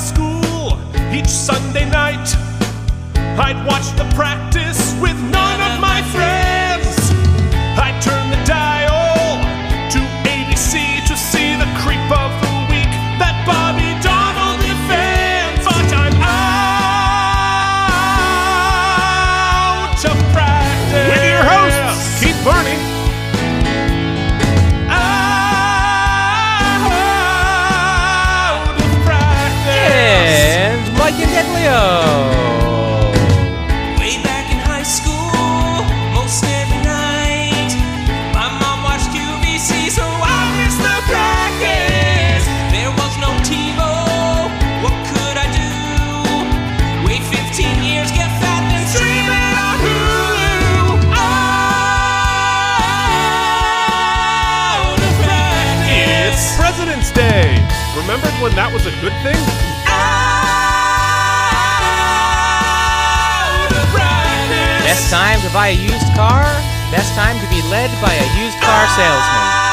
school each Sunday night. I'd watch the practice with none of my friends. Remembered when that was a good thing? Out of practice. Best time to buy a used car. Best time to be led by a used car salesman. Out.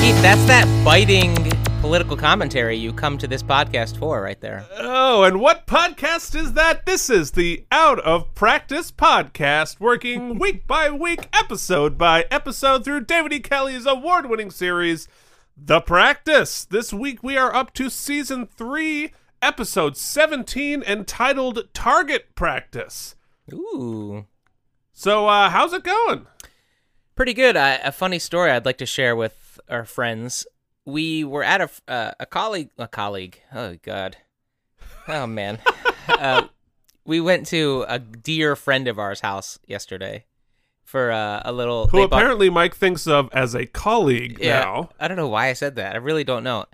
Keith, that's that biting political commentary you come to this podcast for, right there. Oh, and what podcast is that? This is the Out of Practice podcast, working week by week, episode by episode through David E. Kelley's award winning series, The Practice. This week we are up to season three, episode 17, entitled Target Practice. Ooh. So, uh, how's it going? Pretty good. I, a funny story I'd like to share with our friends. We were at a uh, a colleague a colleague. Oh God. Oh man. uh, we went to a dear friend of ours' house yesterday for uh, a little. Who they bought- apparently Mike thinks of as a colleague yeah, now. I don't know why I said that. I really don't know.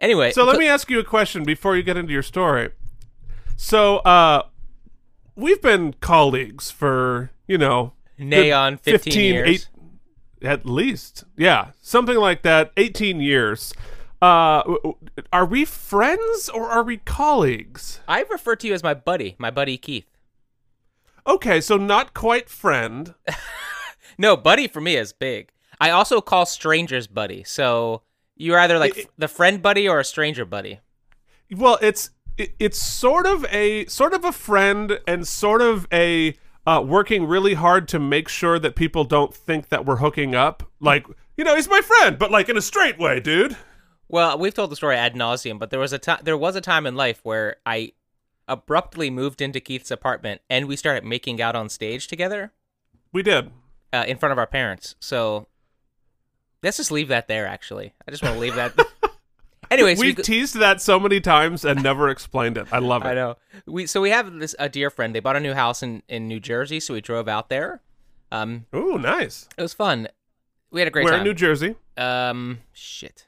Anyway, So let me ask you a question before you get into your story. So, uh, we've been colleagues for, you know, Nay on 15 years. eight- at least. Yeah, something like that, 18 years. Uh, are we friends or are we colleagues? I refer to you as my buddy, my buddy Keith. Okay, so not quite friend. No, buddy for me is big. I also call strangers buddy. So you're either like It- f- the friend buddy or a stranger buddy. Well, it's it, it's sort of a sort of a friend and sort of a uh, working really hard to make sure that people don't think that we're hooking up. Like, you know, he's my friend, but like in a straight way, dude. Well, we've told the story ad nauseum, but there was a time there was a time in life where I abruptly moved into Keith's apartment and we started making out on stage together We did. uh, in front of our parents. So let's just leave that there. Actually, I just want to leave that. Anyways, we We've go- teased that so many times and never explained it. I love it. I know. We so we have this a dear friend. They bought a new house in in New Jersey, so we drove out there. Um, Ooh, nice. it was fun. We had a great time. We're time. in New Jersey. um, shit.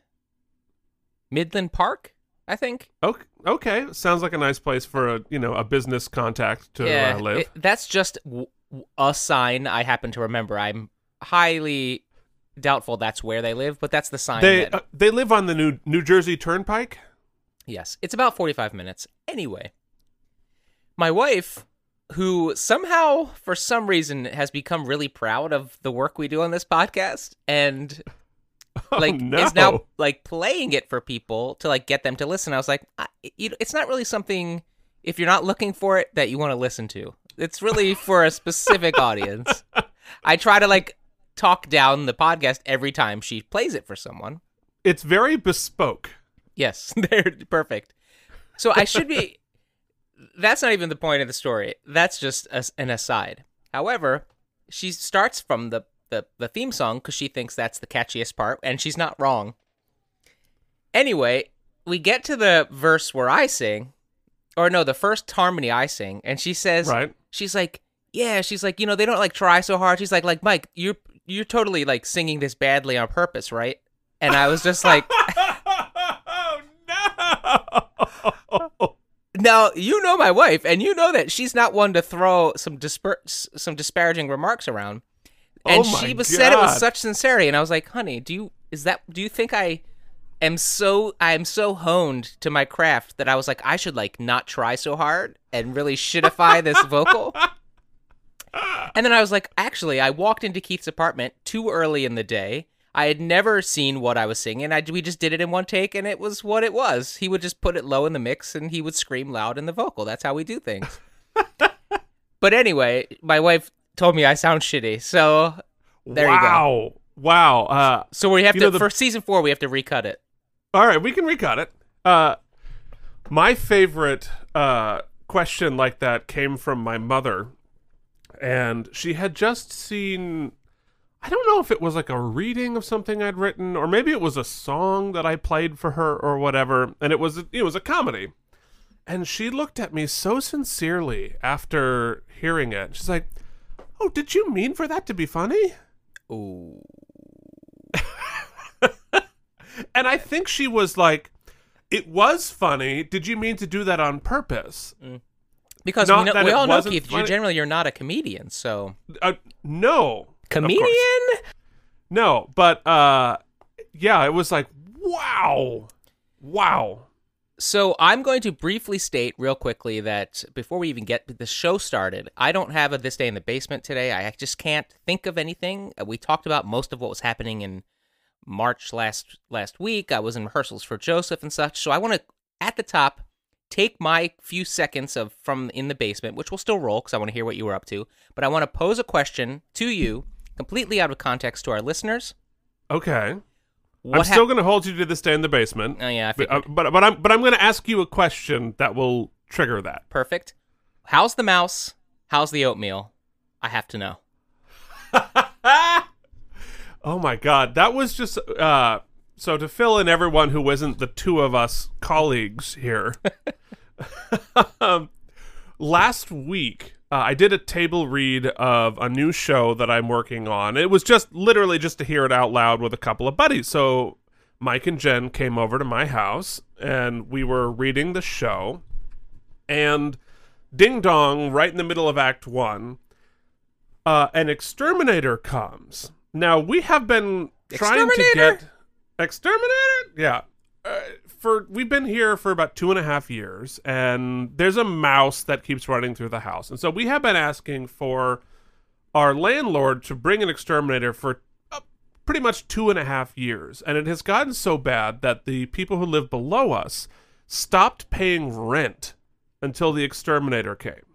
Midland Park, I think. Okay, okay, sounds like a nice place for a you know a business contact to yeah, uh, live. it- that's just w- w- a sign I happen to remember. I'm highly doubtful that's where they live, but that's the sign. they that, uh, they live on the New New Jersey Turnpike. yes, it's about 45 minutes. Anyway, my wife, who somehow, for some reason, has become really proud of the work we do on this podcast, and Oh, like no. is now like playing it for people to like get them to listen. I was like, I, you know, it's not really something if you're not looking for it that you want to listen to. It's really for a specific audience. I try to like talk down the podcast every time she plays it for someone. it's very bespoke. Yes, they're perfect. So I should be. That's not even the point of the story. That's just a, an aside. However, she starts from the the, the theme song because she thinks that's the catchiest part, and she's not wrong. Anyway, we get to the verse where I sing, or no, the first harmony I sing, and she says, Right. She's like, yeah, she's like, you know, they don't like try so hard. She's like, like Mike, you're you're totally like singing this badly on purpose, right? And I was just like. oh no! Now you know my wife, and you know that she's not one to throw some disper- some disparaging remarks around. Oh and Oh she was said it with such sincerity, and I was like, "Honey, do you is that? Do you think I am so I am so honed to my craft that I was like I should like not try so hard and really shitify this vocal?" And then I was like, "Actually, I walked into Keith's apartment too early in the day. I had never seen what I was singing. I we just did it in one take, and it was what it was. He would just put it low in the mix, and he would scream loud in the vocal. That's how we do things. but anyway, my wife told me I sound shitty, so there you go. wow. Wow. Uh, So we have to know, the- for season four. We have to recut it. all right, we can recut it. Uh, my favorite uh, question like that came from my mother, and she had just seen. I don't know if it was like a reading of something I'd written, or maybe it was a song that I played for her, or whatever. And it was it was a comedy, and she looked at me so sincerely after hearing it. She's like, "Oh, did you mean for that to be funny?" Ooh. And I think she was like, "It was funny. Did you mean to do that on purpose?" Because Not we, know, we all know, Keith, funny. generally you're not a comedian, so Uh, no, comedian. No, but uh, yeah, it was like, wow, wow. So I'm going to briefly state real quickly that before we even get the show started, I don't have a this day in the basement today. I just can't think of anything. Uh, We talked about most of what was happening in March last last week. I was in rehearsals for Joseph and such. So I want to at the top take my few seconds of from in the basement, which will still roll because I want to hear what you were up to. But I want to pose a question to you, completely out of context to our listeners. Okay, What I'm still going to hold you to this day in the basement. Oh yeah, I but, uh, but but I'm but I'm going to ask you a question that will trigger that. Perfect. How's the mouse? How's the oatmeal? I have to know. Oh my god, that was just uh so to fill in everyone who isn't the two of us colleagues here. um, last week uh, I did a table read of a new show that I'm working on. It was just literally just to hear it out loud with a couple of buddies. So Mike and Jen came over to my house and we were reading the show and ding dong right in the middle of act 1 uh, an exterminator comes. Now we have been trying to get exterminator. Yeah, uh, for we've been here for about two and a half years, and there's a mouse that keeps running through the house, and so we have been asking for our landlord to bring an exterminator for uh, pretty much two and a half years, and it has gotten so bad that the people who live below us stopped paying rent until the exterminator came.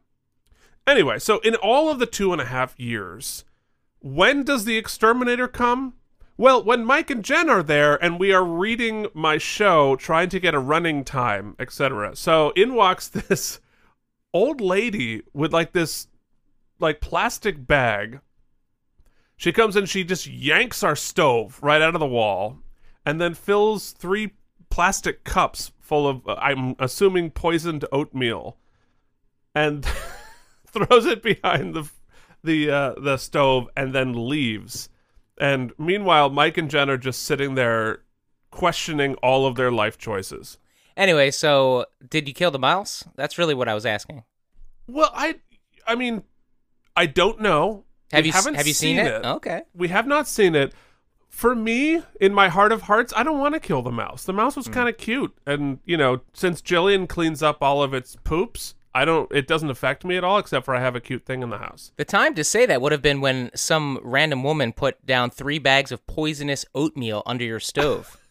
Anyway, so in all of the two and a half years, when does the exterminator come? Well, when Mike and Jen are there and we are reading my show, trying to get a running time, etc. So in walks this old lady with like this like plastic bag. She comes in, she just yanks our stove right out of the wall and then fills three plastic cups full of uh, I'm assuming poisoned oatmeal and throws it behind the the uh, the stove and then leaves. And meanwhile, Mike and Jen are just sitting there questioning all of their life choices. Anyway, so did you kill the mouse? That's really what I was asking. Well, I I mean, I don't know. Have We you haven't have you seen, it? Okay. We have not seen it. For me, in my heart of hearts, I don't want to kill the mouse. The mouse was Hmm. kind of cute, and you know, since Jillian cleans up all of its poops, I don't. It doesn't affect me at all, except for I have a cute thing in the house. The time to say that would have been when some random woman put down three bags of poisonous oatmeal under your stove.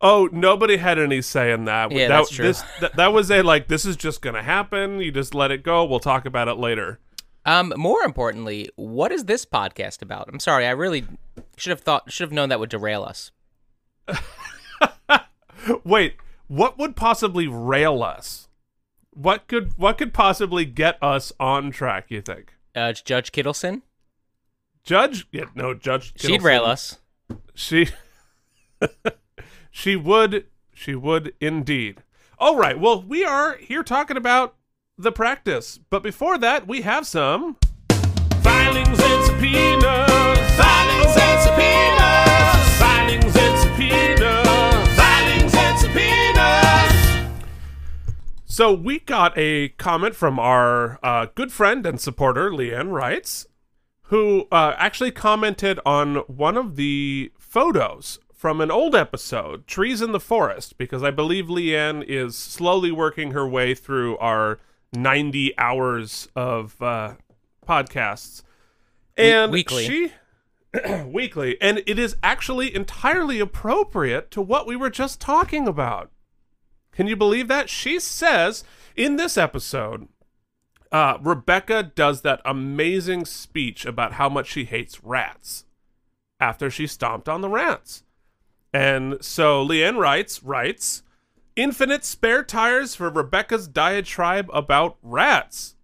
Oh, nobody had any say in that. Yeah, that, that's true. This, that, that was a like, this is just gonna happen. You just let it go. We'll talk about it later. Um, more importantly, what is this podcast about? I'm sorry, I really should have thought should have known that would derail us. Wait, what would possibly rail us? What could what could possibly get us on track? You think? Uh, Judge Kittleson, Judge? Yeah, no, Judge. she'd rail us. She she would she would indeed. All right. Well, we are here talking about the practice, but before that, we have some filings and subpoenas. Filings and subpoenas. So we got a comment from our uh, good friend and supporter Leanne Wrights, who uh, actually commented on one of the photos from an old episode, Trees in the Forest, because I believe Leanne is slowly working her way through our 90 hours of uh, podcasts. And weekly. she weekly, and it is actually entirely appropriate to what we were just talking about. Can you believe that? She says in this episode, uh, Rebecca does that amazing speech about how much she hates rats after she stomped on the rats. And so Leanne writes, writes, infinite spare tires for Rebecca's diatribe about rats.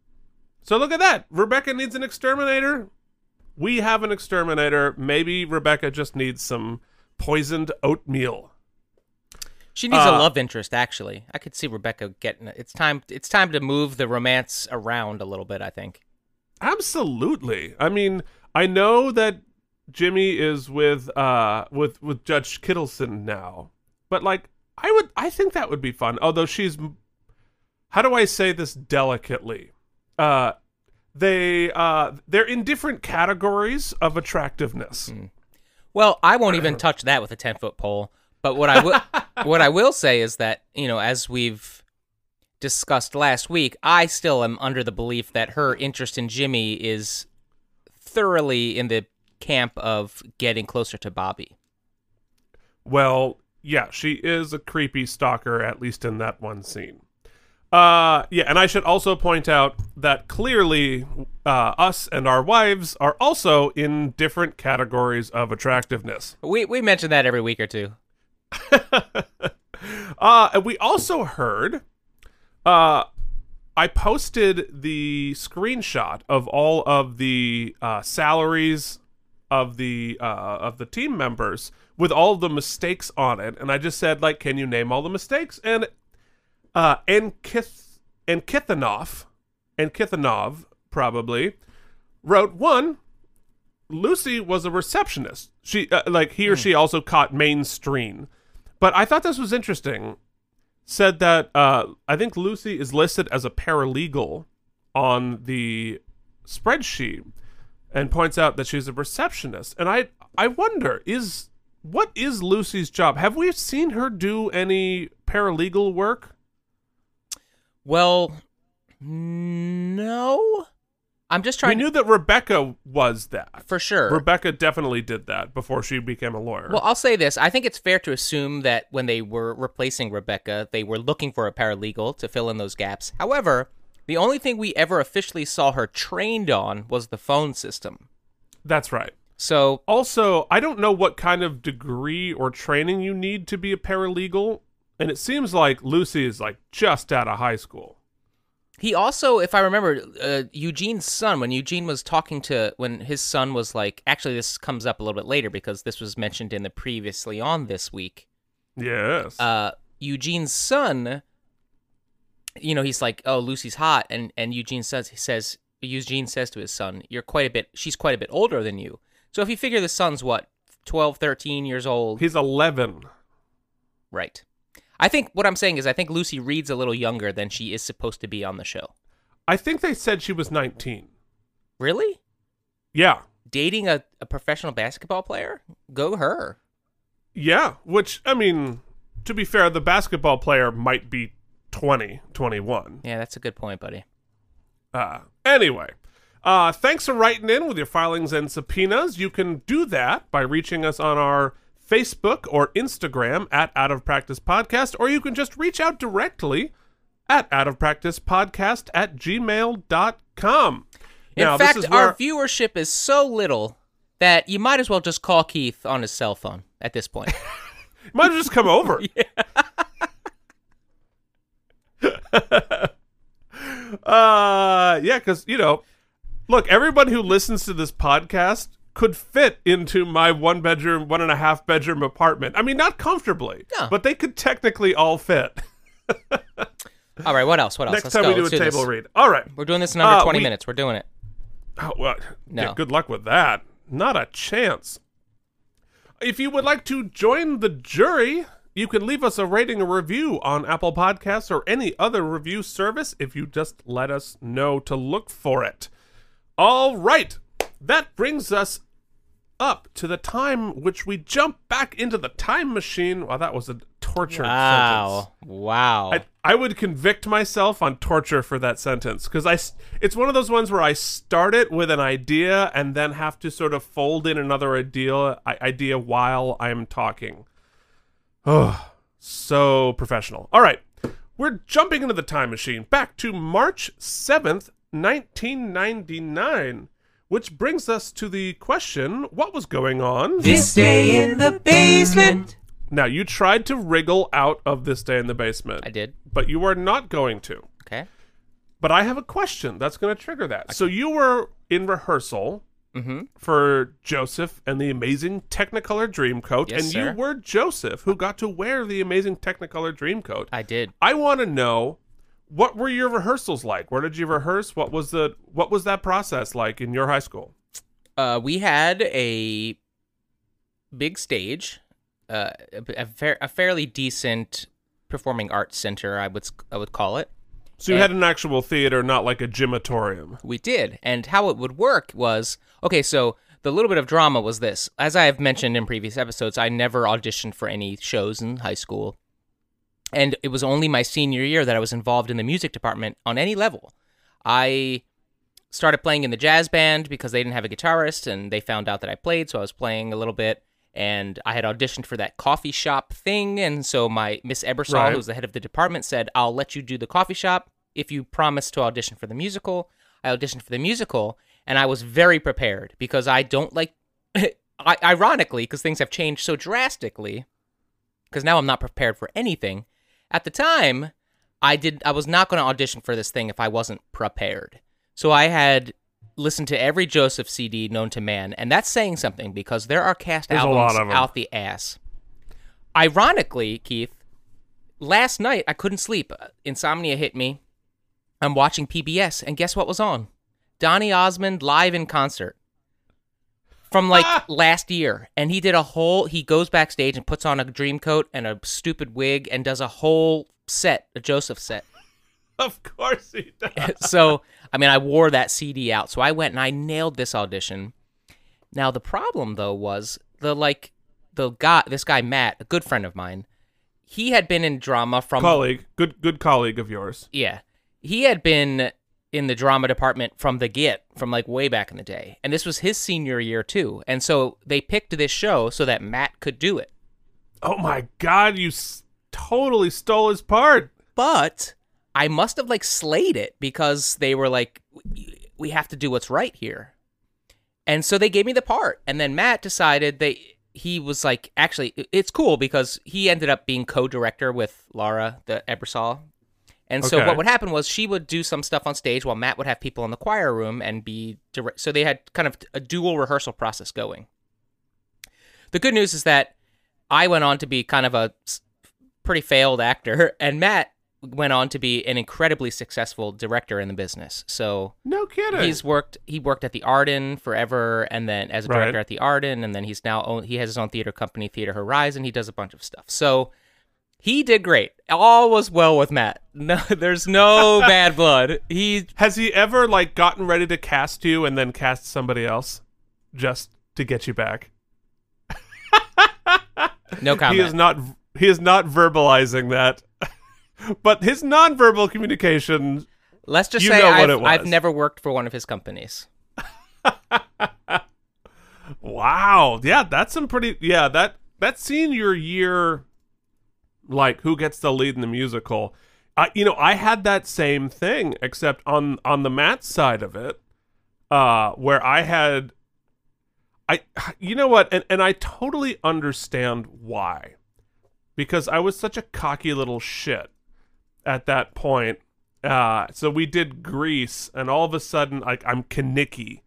So look at that. Rebecca needs an exterminator. We have an exterminator. Maybe Rebecca just needs some poisoned oatmeal. She needs a Uh, love interest, actually. I could see Rebecca getting it's time. It's time to move the romance around a little bit. I think. Absolutely. I mean, I know that Jimmy is with uh with with Judge Kittleson now, but like I would I think that would be fun. Although she's how do I say this delicately? Uh they uh they're in different categories of attractiveness. Well, I won't even touch that with a ten foot pole. But what I will what I will say is that you know, as we've discussed last week, I still am under the belief that her interest in Jimmy is thoroughly in the camp of getting closer to Bobby. Well, yeah, she is a creepy stalker, at least in that one scene. Uh, yeah, and I should also point out that clearly uh, us and our wives are also in different categories of attractiveness. We we mention that every week or two. Uh, and we also heard, uh, I posted the screenshot of all of the uh, salaries of the uh, of the team members with all the mistakes on it, and I just said like, can you name all the mistakes? And uh, Ankith Ankithanov, Ankithanov probably wrote one. Lucy was a receptionist. She uh, like he or she also caught mainstream. But I thought this was interesting. Said that uh, I think Lucy is listed as a paralegal on the spreadsheet, and points out that she's a receptionist. And I I wonder is what is Lucy's job? Have we seen her do any paralegal work? Well, no. I'm just trying. We knew that Rebecca was that. for sure. Rebecca definitely did that before she became a lawyer. Well, I'll say this. I think it's fair to assume that when they were replacing Rebecca, they were looking for a paralegal to fill in those gaps. However, the only thing we ever officially saw her trained on was the phone system. That's right. So, Also, I don't know what kind of degree or training you need to be a paralegal, and it seems like Lucy is like just out of high school. He also, if I remember, uh, Eugene's son, when Eugene was talking to, when his son was like, actually, this comes up a little bit later because this was mentioned in the previously on this week. Yes. uh, Eugene's son, you know, he's like, "Oh, Lucy's hot," and and Eugene says, he says, Eugene says to his son, "You're quite a bit. She's quite a bit older than you." So if you figure the son's what, 12, 13 years old, He's 11. right? I think what I'm saying is, I think Lucy reads a little younger than she is supposed to be on the show. I think they said she was 19. Really? Yeah. Dating a, a professional basketball player? Go her. Yeah, which I mean, to be fair, the basketball player might be 20, 21. Yeah, that's a good point, buddy. Uh, anyway, uh, thanks for writing in with your filings and subpoenas. You can do that by reaching us on our Facebook or Instagram at Out of Practice Podcast, or you can just reach out directly at Out of Practice Podcast at gmail.com. In Now, fact, our viewership is so little that you might as well just call Keith on his cell phone at this point. might well just come over. uh, yeah, because you know, look, everyone who listens to this podcast could fit into my one bedroom, one and a half bedroom apartment. I mean, not comfortably, No. but they could technically all fit. All right, what else? What else? Next Let's time go. we do Let's a this. table read. All right. We're doing this in under Uh, 20 we- minutes. We're doing it. Oh, well, No. yeah, good luck with that. Not a chance. If you would like to join the jury, you can leave us a rating or review on Apple Podcasts or any other review service if you just let us know to look for it. All right. That brings us up to the time which we jump back into the time machine. Well, that was a torture sentence. Wow. Wow. I, I would convict myself on torture for that sentence because I it's one of those ones where I start it with an idea and then have to sort of fold in another idea idea while I'm talking. Oh, so professional. All right, we're jumping into the time machine back to March seventh, nineteen ninety nine, which brings us to the question: What was going on? This day in the basement. Now you tried to wriggle out of this day in the basement I did. but you are not going to. Okay. But I have a question that's going to trigger that. So you were in rehearsal Mm-hmm. for Joseph and the amazing Technicolor Dreamcoat, Yes, and sir. you were Joseph who got to wear the amazing Technicolor Dreamcoat. I did. I want to know what were your rehearsals like? Where did you rehearse? What was the what was that process like in your high school? Uh, we had a big stage, uh, a, a, fair, a fairly decent performing arts center, I would I would call it. So you Eh. had an actual theater, not like a gymatorium. We did. And how it would work was okay, so the little bit of drama was this. As I have mentioned in previous episodes, I never auditioned for any shows in high school. And it was only my senior year that I was involved in the music department on any level. I started playing in the jazz band because they didn't have a guitarist and they found out that I played, so I was playing a little bit. And I had auditioned for that coffee shop thing, and so my Miss Ebersol, Right. who was the head of the department, said, "I'll let you do the coffee shop if you promise to audition for the musical." I auditioned for the musical, and I was very prepared because I don't like, I, ironically, because things have changed so drastically. Because now I'm not prepared for anything. At the time, I did. I was not going to audition for this thing if I wasn't prepared. So I had listened to every Joseph CD known to man, and that's saying something because there are cast There's albums lot of 'em. out the ass. Ironically, Keith, last night I couldn't sleep. Insomnia hit me. I'm watching PBS, and guess what was on? Donny Osmond live in concert from like last year. And he did a whole, he goes backstage and puts on a dream coat and a stupid wig and does a whole set, a Joseph set. Of course he does. so, I mean, I wore that CD out. So I went and I nailed this audition. Now, the problem though was the like, the guy, this guy, Matt, a good friend of mine, he had been in drama from colleague, good good colleague of yours. Yeah. He had been in the drama department from the get, from like way back in the day. And this was his senior year too. And so they picked this show so that Matt could do it. Oh my god, you s- totally stole his part. But I must have like slayed it because they were like, "We- have to do what's right here. And so they gave me the part. And then Matt decided they he was like, actually, it's cool because he ended up being co-director with Laura, the Ebersol. And so Okay. what would happen was she would do some stuff on stage while Matt would have people in the choir room and be direct. So they had kind of a dual rehearsal process going. The good news is that I went on to be kind of a pretty failed actor, and Matt went on to be an incredibly successful director in the business. So No kidding. he's worked he worked at the Arden forever, and then as a Right. director at the Arden, and then he's now own, he has his own theater company, Theatre Horizon. He does a bunch of stuff. So he did great. All was well with Matt. No, there's no bad blood. He Has he ever like gotten ready to cast you and then cast somebody else just to get you back? no comment. He is not he is not verbalizing that. but his nonverbal communication Let's just say I've, I've never worked for one of his companies. Wow. Yeah, that's some pretty yeah, that that senior year like who gets the lead in the musical. I you know, I had that same thing except on on the Matt side of it uh where I had I you know what and and I totally understand why. Because I was such a cocky little shit at that point. Uh so we did Grease and all of a sudden like I'm Kenickie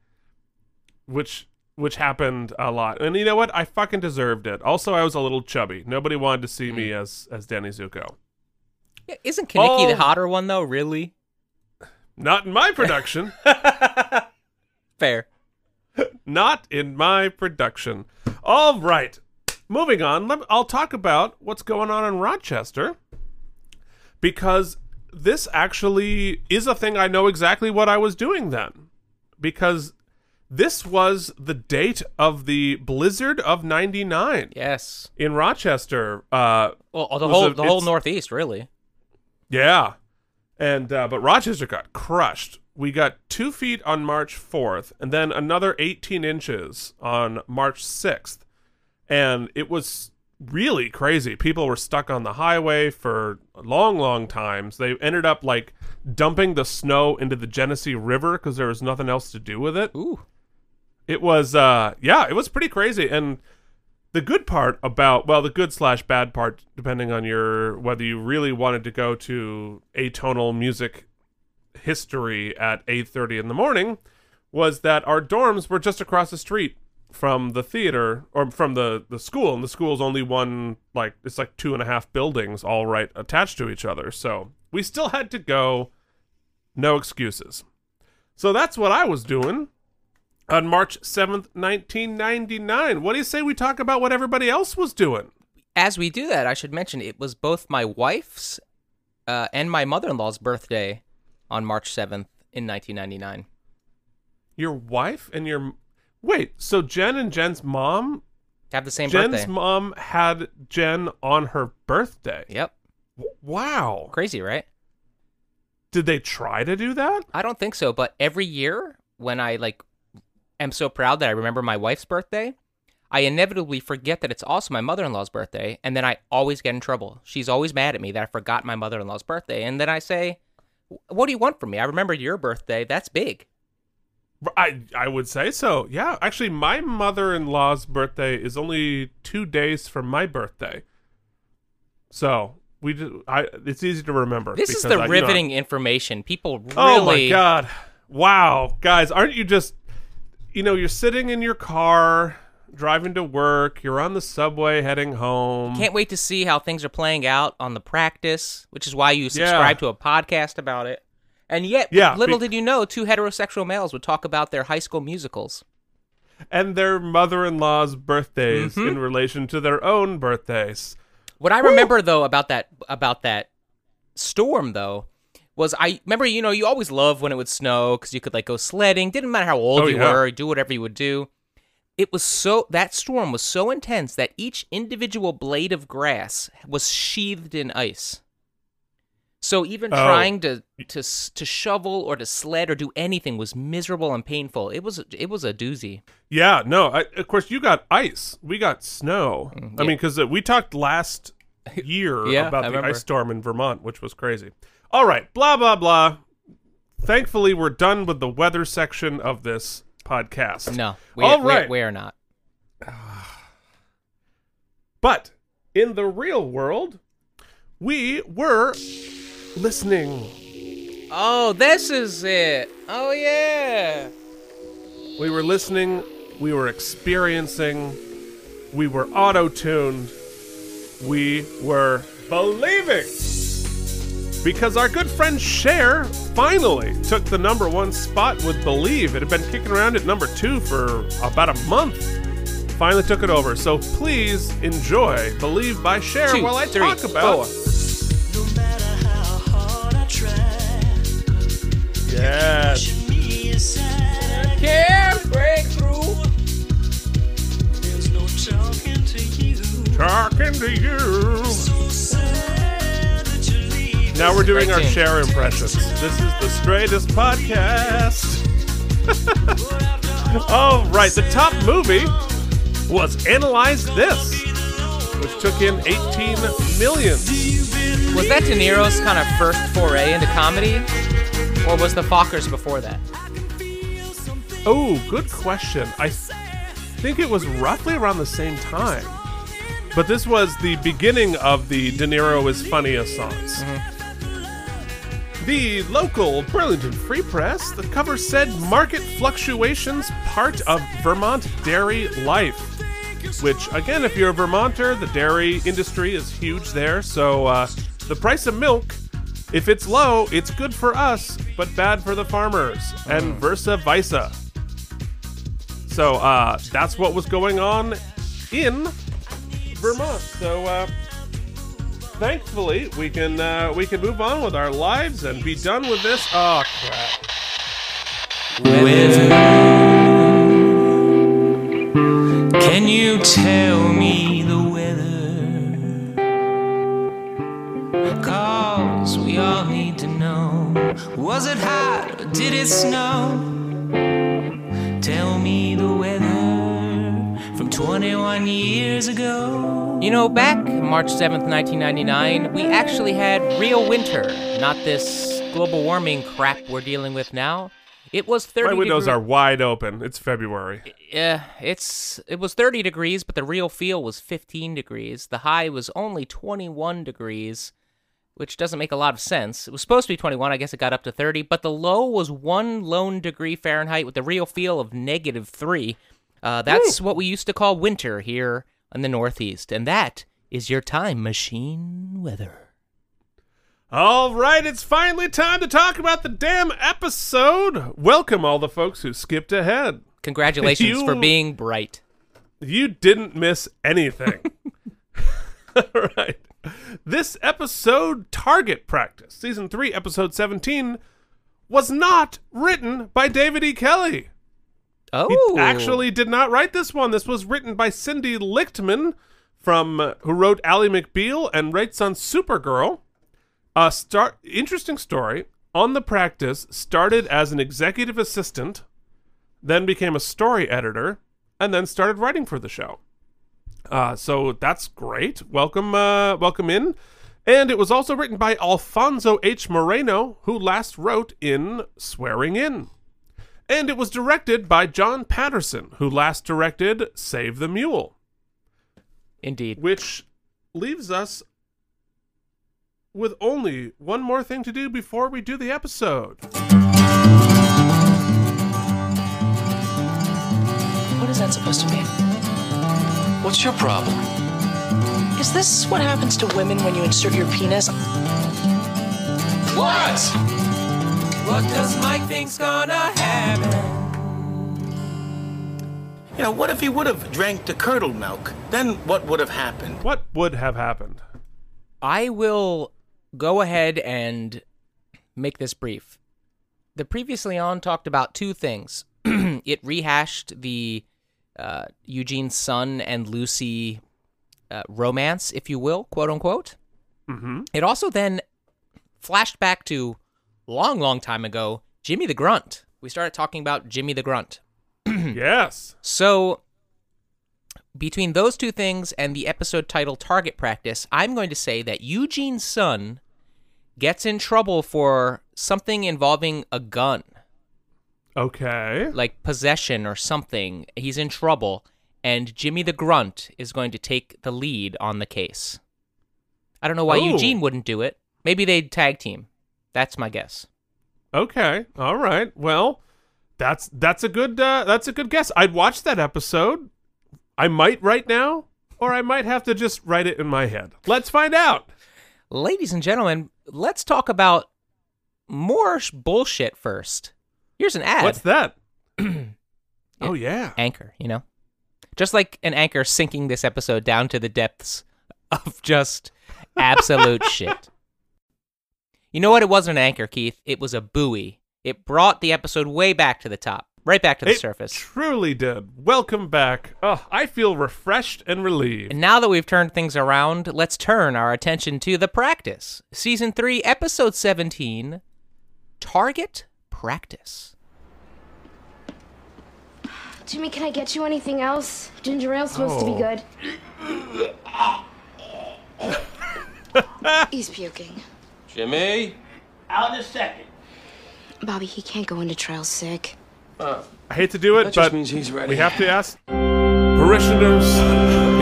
which which happened a lot. And you know what? I fucking deserved it. Also, I was a little chubby. Nobody wanted to see me mm. as as Danny Zuko. Yeah, Isn't Kenickie Oh. the hotter one though? Really? Not in my production. Fair. Not in my production. All right. Moving on. Let, I'll talk about what's going on in Rochester because this actually is a thing I know exactly what I was doing then. Because this was the date of the blizzard of 99 Yes. in Rochester. Uh, Well, the whole it- the whole Northeast, really. yeah. And, uh, but Rochester got crushed. We got two feet on March 4th and then another 18 inches on March 6th. And it was really crazy. People were stuck on the highway for long, long times. They ended up like dumping the snow into the Genesee River because there was nothing else to do with it. Ooh. It was, uh, yeah, it was pretty crazy. And the good part about, well, the good slash bad part, depending on your whether you really wanted to go to atonal music history at 8:30 in the morning, was that our dorms were just across the street from the theater or from the the school, and the school's only one like it's like two and a half buildings all right attached to each other. So we still had to go. No excuses. So that's what I was doing on March 7th, 1999. What do you say we talk about what everybody else was doing? As we do that, I should mention it was both my wife's uh, and my mother-in-law's birthday on March 7th in 1999. Your wife and your. Wait, so Jen and Jen's mom? Have the same Jen's birthday. mom had Jen on her birthday. Yep. W- Wow. Crazy, right? Did they try to do that? I don't think so, but every year when I like am so proud that I remember my wife's birthday, I inevitably forget that it's also my mother-in-law's birthday, and then I always get in trouble. She's always mad at me that I forgot my mother-in-law's birthday, and then I say, "What do you want from me? I remember your birthday. That's big." I I would say so. Yeah, actually, my mother-in-law's birthday is only two days from my birthday, so we do, I it's easy to remember. This is the I- you know, riveting information. People really Oh my god! Wow, guys, aren't you just? You know, you're sitting in your car, driving to work. You're on the subway heading home. can't wait to see how things are playing out on the practice, which is why you subscribe to a podcast about it. And yet, Yeah, little be- did you know, two heterosexual males would talk about their high school musicals. and their mother-in-law's birthdays Mm-hmm. in relation to their own birthdays. What I remember though about that about that storm though was I remember you know you always love when it would snow because you could like go sledding. Didn't matter how old Oh, you yeah. were, do whatever you would do. It was so that storm was so intense that each individual blade of grass was sheathed in ice. So even Oh. trying to to to shovel or to sled or do anything was miserable and painful. It was it was a doozy. Yeah, no. I, of course, you got ice. We got snow. I Mm, yeah. mean, because we talked last year Yeah, about I the remember. ice storm in Vermont, which was crazy. All right, blah blah blah. Thankfully, we're done with the weather section of this podcast. No, we, All we- right. we are not. But in the real world, we were listening. Oh, this is it. Oh yeah. We were listening. We were experiencing. We were auto tuned. We were believing. Because our good friend Cher finally took the number one spot with Believe. It had been kicking around at number two for about a month. Finally took it over. So please enjoy Believe by Cher Two, while I three, talk about. four. No matter how hard I try, Yes. pushing me. Can't break through. There's no talking to you. Talking to you. So Now we're doing our team. Cher impressions. This is the straightest podcast. All right, the top movie was Analyze This, which took in 18 million. Was that De Niro's kind of first foray into comedy, or was the Fockers before that? Oh, good question. I th- think it was roughly around the same time. But this was the beginning of the De Niro is funny songs. Mm-hmm. The local Burlington Free Press, the cover said market fluctuations part of Vermont dairy life. Which, again, if you're a Vermonter, the dairy industry is huge there. So uh, the price of milk, if it's low, it's good for us, but bad for the farmers, and versa versa. So uh, that's what was going on in Vermont. So uh, thankfully, we can uh, we can move on with our lives and be done with this. Oh crap! Can you tell me the weather? Cause we all need to know. Was it hot or did it snow? Tell me the weather 21 years ago. You know, back March 7th, 1999, we actually had real winter, not this global warming crap we're dealing with now. It was 30 My windows degree- are wide open. It's February. Yeah, it's it was 30 degrees, but the real feel was 15 degrees. The high was only 21 degrees, which doesn't make a lot of sense. It was supposed to be 21, I guess it got up to 30, but the low was 1 lone degree Fahrenheit with the real feel of negative 3. Uh, that's what we used to call winter here in the Northeast, and that is your time machine weather. All right, it's finally time to talk about the damn episode. Welcome all the folks who skipped ahead. Congratulations for being bright. You didn't miss anything. all right. This episode, Target Practice, Season 3, Episode 17, was not written by David E. Kelley. Oh, He actually did not write this one. This was written by Cindy Lichtman, from uh, who wrote Ally McBeal and writes on Supergirl. A start interesting story. On the practice, started as an executive assistant, then became a story editor, and then started writing for the show. Uh, so that's great. Welcome, uh, welcome in. And it was also written by Alfonso H. Moreno, who last wrote in Swearing In. And it was directed by John Patterson, who last directed Save the Mule, indeed. which leaves us with only one more thing to do before we do the episode. What is that supposed to mean? What's your problem? Is this what happens to women when you insert your penis? What? What does Mike think's gonna happen? You know, what if he would have drank the curdled milk? Then what would have happened? What would have happened? I will go ahead and make this brief. The previously on talked about two things. it rehashed the uh, Eugene son and Lucy uh, romance, if you will, quote unquote. Mm-hmm. It also then flashed back to long, long time ago, Jimmy the Grunt. We started talking about Jimmy the Grunt. yes. So, between those two things and the episode title Target Practice, I'm going to say that Eugene's son gets in trouble for something involving a gun, Okay. like possession or something. He's in trouble, and Jimmy the Grunt is going to take the lead on the case. I don't know why Oh. Eugene wouldn't do it. Maybe they'd tag team. That's my guess. Okay. All right. Well, that's that's a good uh, that's a good guess. I'd watch that episode. I might right now, or I might have to just write it in my head. Let's find out. Ladies and gentlemen, let's talk about more bullshit first. Here's an ad. What's that? oh yeah. anchor, you know? Just like an anchor sinking this episode down to the depths of just absolute shit. You know what? It wasn't an anchor, Keith. It was a buoy. It brought the episode way back to the top, right back to the it surface. truly did. Welcome back. Oh, I feel refreshed and relieved. And now that we've turned things around, let's turn our attention to the practice. Season 3, Episode 17 Target Practice. Jimmy, can I get you anything else? Ginger ale's supposed to be oh. good. He's puking. Jimmy? Out in a second. Bobby, he can't go into trial sick. Uh, I hate to do it, but means he's ready. we have to ask. Parishioners,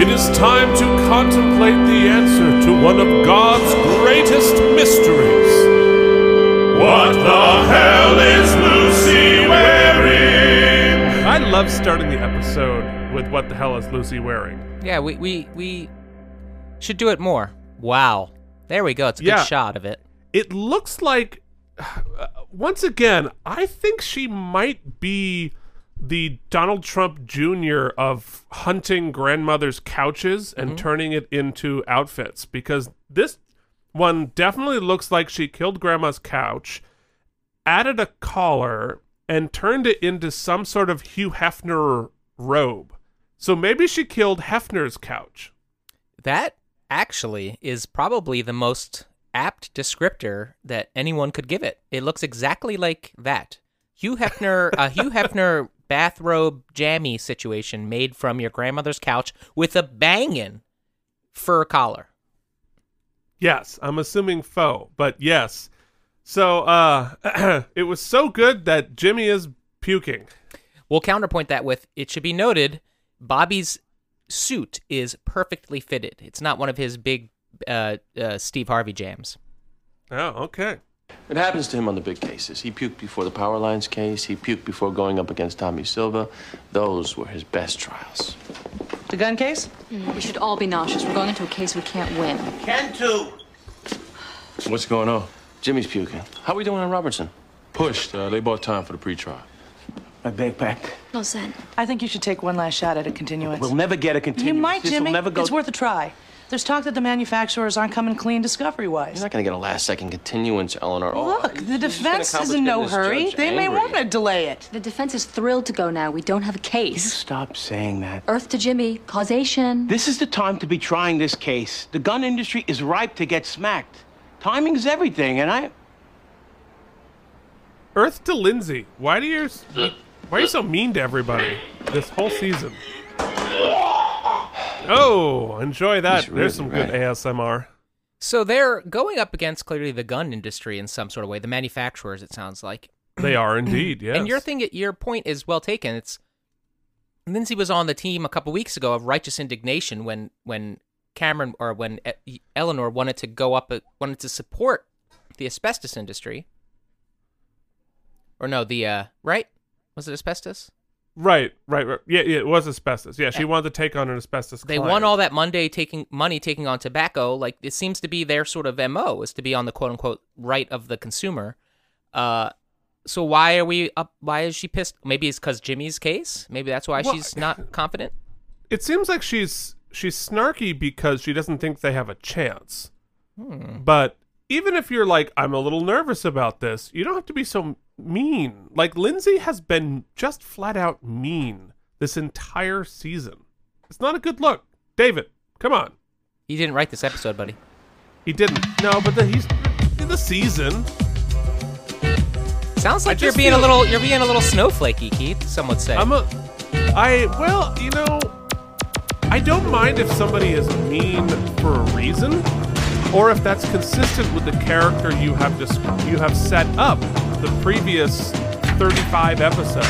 it is time to contemplate the answer to one of God's greatest mysteries. What the hell is Lucy wearing? I love starting the episode with what the hell is Lucy wearing? Yeah, we, we, we should do it more. Wow. There we go. It's a Yeah. good shot of it. It looks like, uh, once again, I think she might be the Donald Trump Jr. of hunting grandmother's couches and turning it into outfits because this one definitely looks like she killed grandma's couch, added a collar, and turned it into some sort of Hugh Hefner robe. So maybe she killed Hefner's couch. That actually is probably the most apt descriptor that anyone could give it. It looks exactly like that. Hugh Hefner, a Hugh Hefner bathrobe jammy situation made from your grandmother's couch with a bangin' fur collar. Yes, I'm assuming faux, but yes. So uh it was so good that Jimmy is puking. We'll counterpoint that with it should be noted Bobby's suit is perfectly fitted. It's not one of his big uh, uh, Steve Harvey jams. Oh, okay. It happens to him on the big cases. He puked before the Power Lines case. He puked before going up against Tommy Silva. Those were his best trials. The gun case? We should all be nauseous. We're going into a case we can't win. Can too. What's going on? Jimmy's puking. How are we doing on Robertson? Pushed. Uh, they bought time for the pretrial. My backpack. No set. I think you should take one last shot at a continuance. We'll never get a continuance. you continuance. might, This Jimmy. never go. It's worth a try. There's talk that the manufacturers aren't coming clean discovery-wise. You're not going to get a last second continuance, Eleanor. Oh, Look, the this is gonna defense is in no hurry. judge They may want to delay it. The defense is thrilled to go now. We don't have a case. Stop saying that. Earth to Jimmy, causation. This is the time to be trying this case. The gun industry is ripe to get smacked. Timing's everything, and I. Earth to Lindsay. Why do you why are you so mean to everybody this whole season? Oh, enjoy that. He's There's some really good. ASMR. So they're going up against clearly the gun industry in some sort of way, the manufacturers. It sounds like. They are indeed, yes. And your thing, your point is well taken. It's Lindsay was on the team a couple weeks ago of righteous indignation when when Cameron or when E- Eleanor wanted to go up, wanted to support the asbestos industry. Or no, the uh, right? Was it asbestos? Right, right, right. Yeah, yeah, it was asbestos. Yeah, she wanted to take on an asbestos. They client. won all that Monday taking money taking on tobacco. Like it seems to be their sort of mo is to be on the quote unquote right of the consumer. Uh, so why are we up? Why is she pissed? Maybe it's because Jimmy's case. Maybe that's why Well, she's not confident. It seems like she's she's snarky because she doesn't think they have a chance. Hmm. But even if you're like, I'm a little nervous about this, you don't have to be so mean. Like Lindsay has been just flat out mean this entire season. It's not a good look. David, come on. You didn't write this episode, buddy. He didn't. No, but the, he's in the season. Sounds like you're being a little you're being a little snowflakey, Keith. Some would say. I'm a. I well, you know, I don't mind if somebody is mean for a reason, or if that's consistent with the character you have dis- you have set up the previous 35 episodes.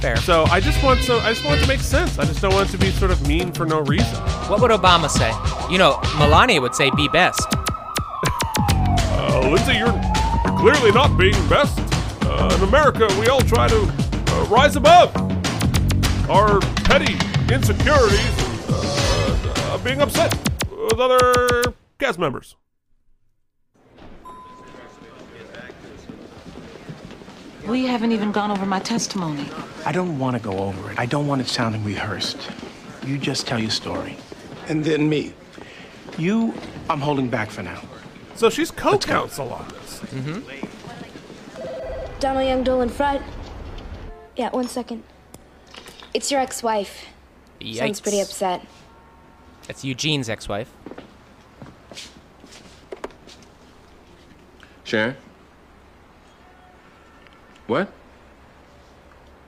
Fair. So I just want so I just want it to make sense. I just don't want it to be sort of mean for no reason. What would Obama say? You know, Melania would say, "Be best." Uh, Lindsay, you're, clearly not being best. Uh, in America, we all try to uh, rise above our petty insecurities and uh, uh, being upset with other cast members. We haven't even gone over my testimony. I don't want to go over it. I don't want it sounding rehearsed. You just tell your story. And then me. You, I'm holding back for now. So she's co-counsel on this. Mm-hmm. Donnell Young, Dole and Frutt. Yeah, one second. It's your ex-wife. Sounds pretty upset. That's Eugene's ex-wife. Sharon? What?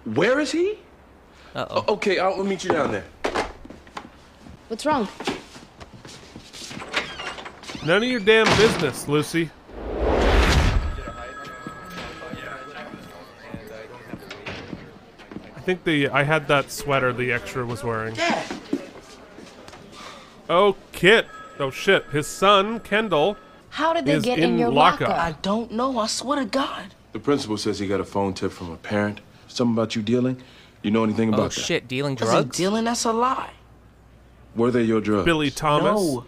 Where is he? Uh oh. Okay, I'll meet you down there. What's wrong? None of your damn business, Lucy. I think the I had that sweater the extra was wearing. Dad. Oh, Kit. Oh shit. His son Kendall. How did they Is get in, in your lockup. locker? I don't know. I swear to God. The principal says he got a phone tip from a parent. Something about you dealing. You know anything about Oh that? shit, dealing Isn't drugs. dealing? That's a lie. Were they your drugs? Billy Thomas. No.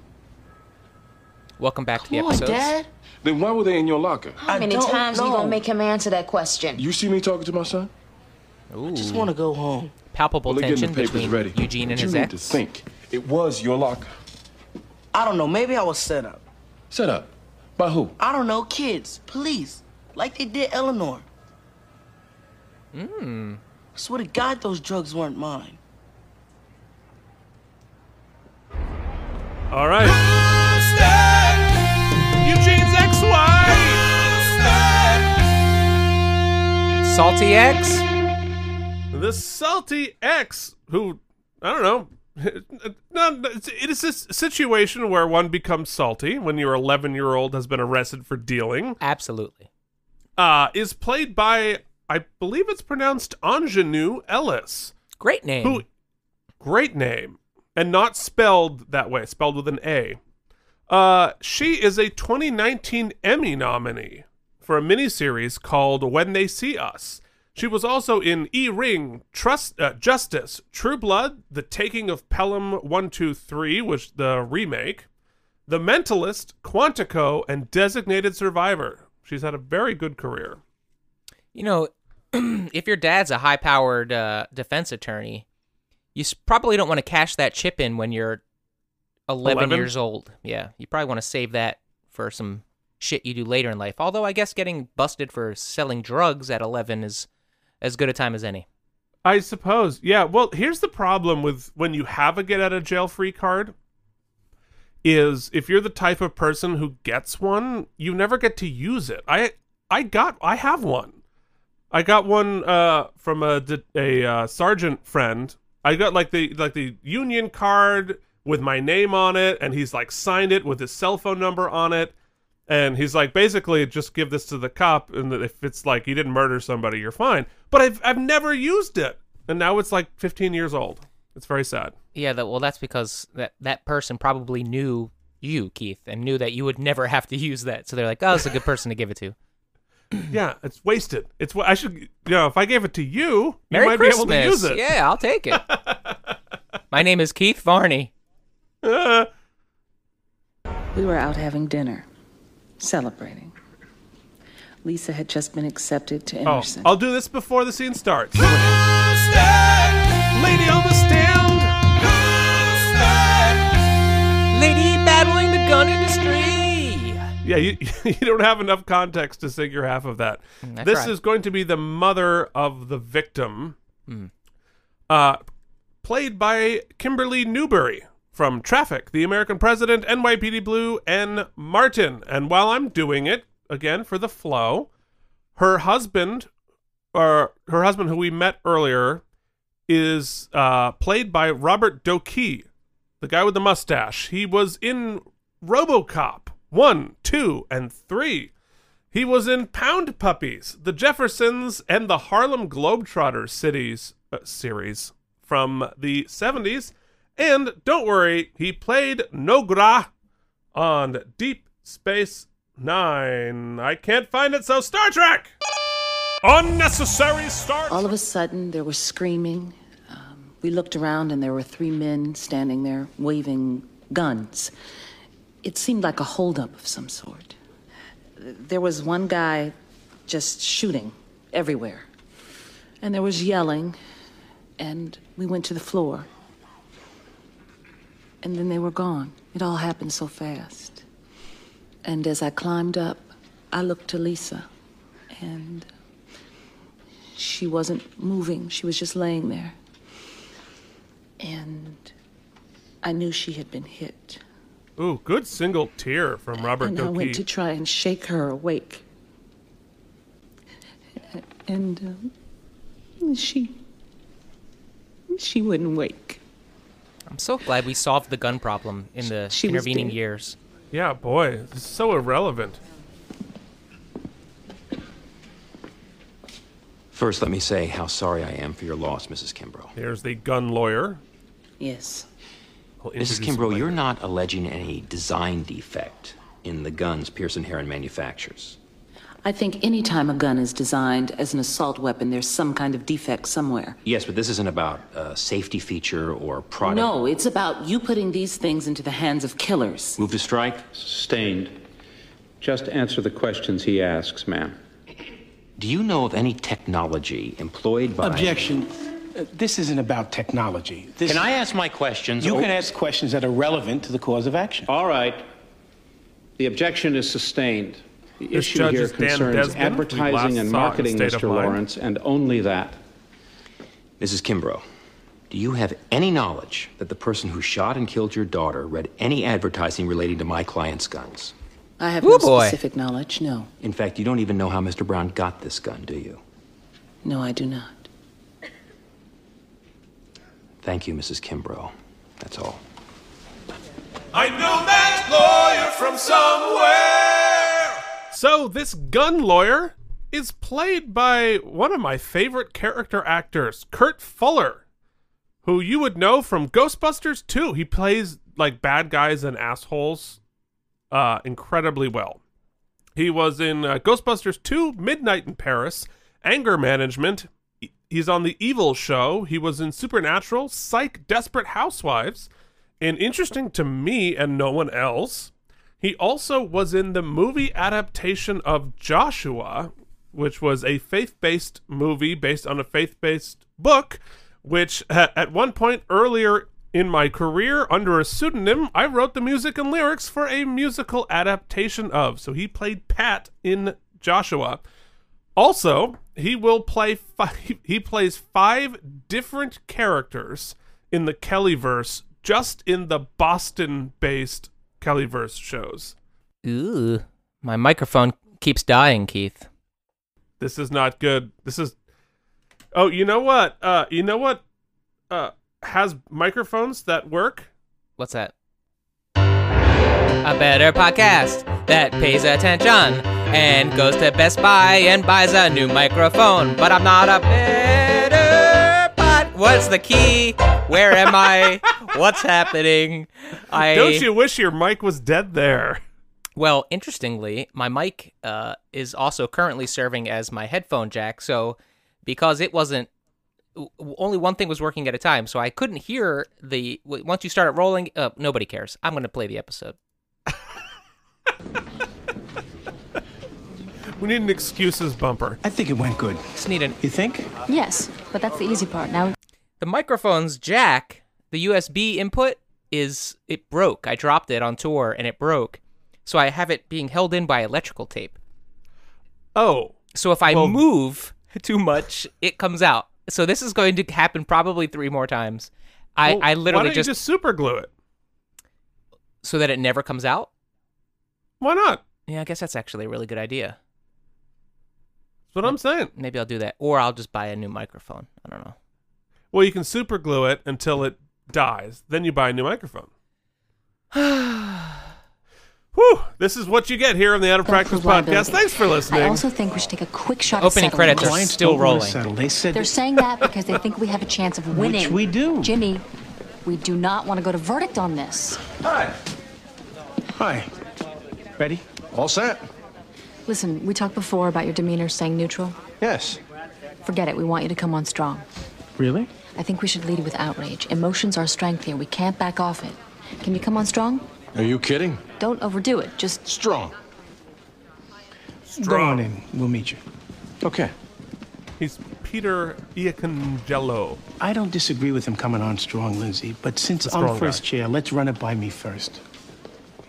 Welcome back to the episode. on. Dad. Then why were they in your locker? How many don't times are you gonna make him answer that question? You see me talking to my son? Ooh. Just want to go home. Palpable Well, tension the papers between ready. Eugene and But his you ex. need to think. It was your locker. I don't know. Maybe I was set up. Set up? By who? I don't know. Kids, police, like they did Eleanor. Mmm. Swear to God, those drugs weren't mine. All right. Eugene's ex-wife. Salty X. The Salty X, who I don't know, No, it is this situation where one becomes salty when your 11 year old has been arrested for dealing. Absolutely. Uh, is played by, I believe it's pronounced Aunjanue Ellis. Great name. Who, great name, and not spelled that way, spelled with an A. Uh, she is a 2019 Emmy nominee for a miniseries called When They See Us. She was also in E Ring, Trust, uh, Justice, True Blood, The Taking of Pelham 123, which the remake, The Mentalist, Quantico, and Designated Survivor. She's had a very good career. You know, if your dad's a high-powered uh, defense attorney, you probably don't want to cash that chip in when you're 11, 11? years old. Yeah, you probably want to save that for some shit you do later in life. Although I guess getting busted for selling drugs at 11 is as good a time as any. I suppose. Yeah. Well, here's the problem with when you have a get out of jail free card is if you're the type of person who gets one, you never get to use it. I I got I have one. I got one uh from a a uh, sergeant friend. I got like the like the union card with my name on it and he's like signed it with his cell phone number on it. And he's like, basically, just give this to the cop, and if it's like you didn't murder somebody, you're fine. But I've I've never used it, and now it's like 15 years old. It's very sad. Yeah, that well, that's because that that person probably knew you, Keith, and knew that you would never have to use that. So they're like, "Oh, it's a good person to give it to." Yeah, it's wasted. It's what I should, you know, if I gave it to you, you might Christmas. be able to use it. Yeah, I'll take it. My name is Keith Varney. Uh, We were out having dinner, celebrating. Lisa had just been accepted to Emerson. oh, Emerson. I'll do this before the scene starts. Lady on the stand. Lady battling the gun industry. Yeah, you you don't have enough context to sing your half of that. I this tried. is going to be the mother of the victim, Hmm. uh, played by Kimberly Newberry from Traffic, The American President, NYPD Blue, and Martin. And while I'm doing it again for the flow, her husband, or her husband who we met earlier, is uh, played by Robert DoQui, the guy with the mustache. He was in RoboCop 1, 2, and 3. He was in Pound Puppies, The Jeffersons, and the Harlem Globetrotters cities uh, series from the 70s. And don't worry, he played Nogra on Deep Space Nine. I can't find it, so Star Trek! Unnecessary Star All of a sudden, there was screaming. Um, we looked around, and there were three men standing there waving guns. It seemed like a holdup of some sort. There was one guy just shooting everywhere, and there was yelling, and we went to the floor. And then they were gone. It all happened so fast. And as I climbed up, I looked to Lisa, and she wasn't moving. She was just laying there. And I knew she had been hit. Ooh, good single tear from Robert and I went to try and shake her awake. And um, she. she wouldn't wake. I'm so glad we solved the gun problem in the She intervening years. Yeah, boy, it's so irrelevant. First, let me say how sorry I am for your loss, Mrs. Kimbrough. There's the gun lawyer. Yes. We'll Mrs. introduce Kimbrough, you're not alleging any design defect in the guns Pearson Heron manufactures. I think any time a gun is designed as an assault weapon, there's some kind of defect somewhere. Yes, but this isn't about a safety feature or product. No, it's about you putting these things into the hands of killers. Move to strike. Sustained. Just answer the questions he asks, ma'am. Do you know of any technology employed by. Objection. Uh, This isn't about technology. This, Can I ask my questions? You or- can ask questions that are relevant to the cause of action. All right. The objection is sustained. The This issue judge here is concerns Desmond. Advertising and marketing, Mr. Lawrence, and only that. Mrs. Kimbrough, Do you have any knowledge that the person who shot and killed your daughter read any advertising relating to my client's guns? I have Ooh, no boy. specific knowledge, no. In fact, you don't even know how Mr. Brown got this gun, do you? No, I do not. Thank you, Mrs. Kimbrough. That's all. I know that lawyer from somewhere. So this gun lawyer is played by one of my favorite character actors, Kurt Fuller, who you would know from Ghostbusters 2. He plays like bad guys and assholes uh, incredibly well. He was in uh, Ghostbusters 2, Midnight in Paris, Anger Management. He's on The Evil Show. He was in Supernatural, Psych, Desperate Housewives. And interesting to me and no one else, he also was in the movie adaptation of Joshua, which was a faith based movie based on a faith based book, which at one point earlier in my career, under a pseudonym, I wrote the music and lyrics for a musical adaptation of. So he played Pat in Joshua. Also, he will play five, he plays five different characters in the Kellyverse just in the Boston-based Kellyverse shows. Ooh, my microphone keeps dying, Keith. This is not good. This is Oh, you know what? Uh you know what uh has microphones that work? What's that? A better podcast that pays attention and goes to Best Buy and buys a new microphone. But I'm not a better pod. What's the key? Where am I? What's happening? I Don't you wish your mic was dead there? Well, interestingly, my mic uh, is also currently serving as my headphone jack. So, because it wasn't only one thing was working at a time, so I couldn't hear the. w- Once you started rolling, uh, nobody cares. I'm going to play the episode. We need an excuses bumper. I think it went good. Just need an. You think? Yes, but that's the easy part. Now, The microphone's jack, the USB input is it broke. I dropped it on tour and it broke, so I have it being held in by electrical tape. Oh, So if I Well- move too much, it comes out. So this is going to happen probably three more times. I, Well, I why literally don't you just, just super glue it. so that it never comes out. Why not? Yeah, I guess that's actually a really good idea. That's what I'm saying. Maybe I'll do that, or I'll just buy a new microphone. I don't know. Well, you can super glue it until it dies. Then you buy a new microphone. Whew! This is what you get here on the Out of Practice podcast. Thanks for listening. I also think we should take a quick shot. Opening credits this. are still rolling. They said They're saying that because they think we have a chance of winning. Which we do. Jimmy, we do not want to go to verdict on this. Hi. Hi. Ready? All set? Listen, we talked before about your demeanor staying neutral. Yes. Forget it. We want you to come on strong. Really? I think we should lead with outrage. Emotions are strength here. We can't back off it. Can you come on strong? Are you kidding? Don't overdo it. Just Strong. Strong. Go on in. We'll meet you. Okay. He's Peter Iacangelo. I don't disagree with him coming on strong, Lindsay, but since The I'm first guy. chair, let's run it by me first.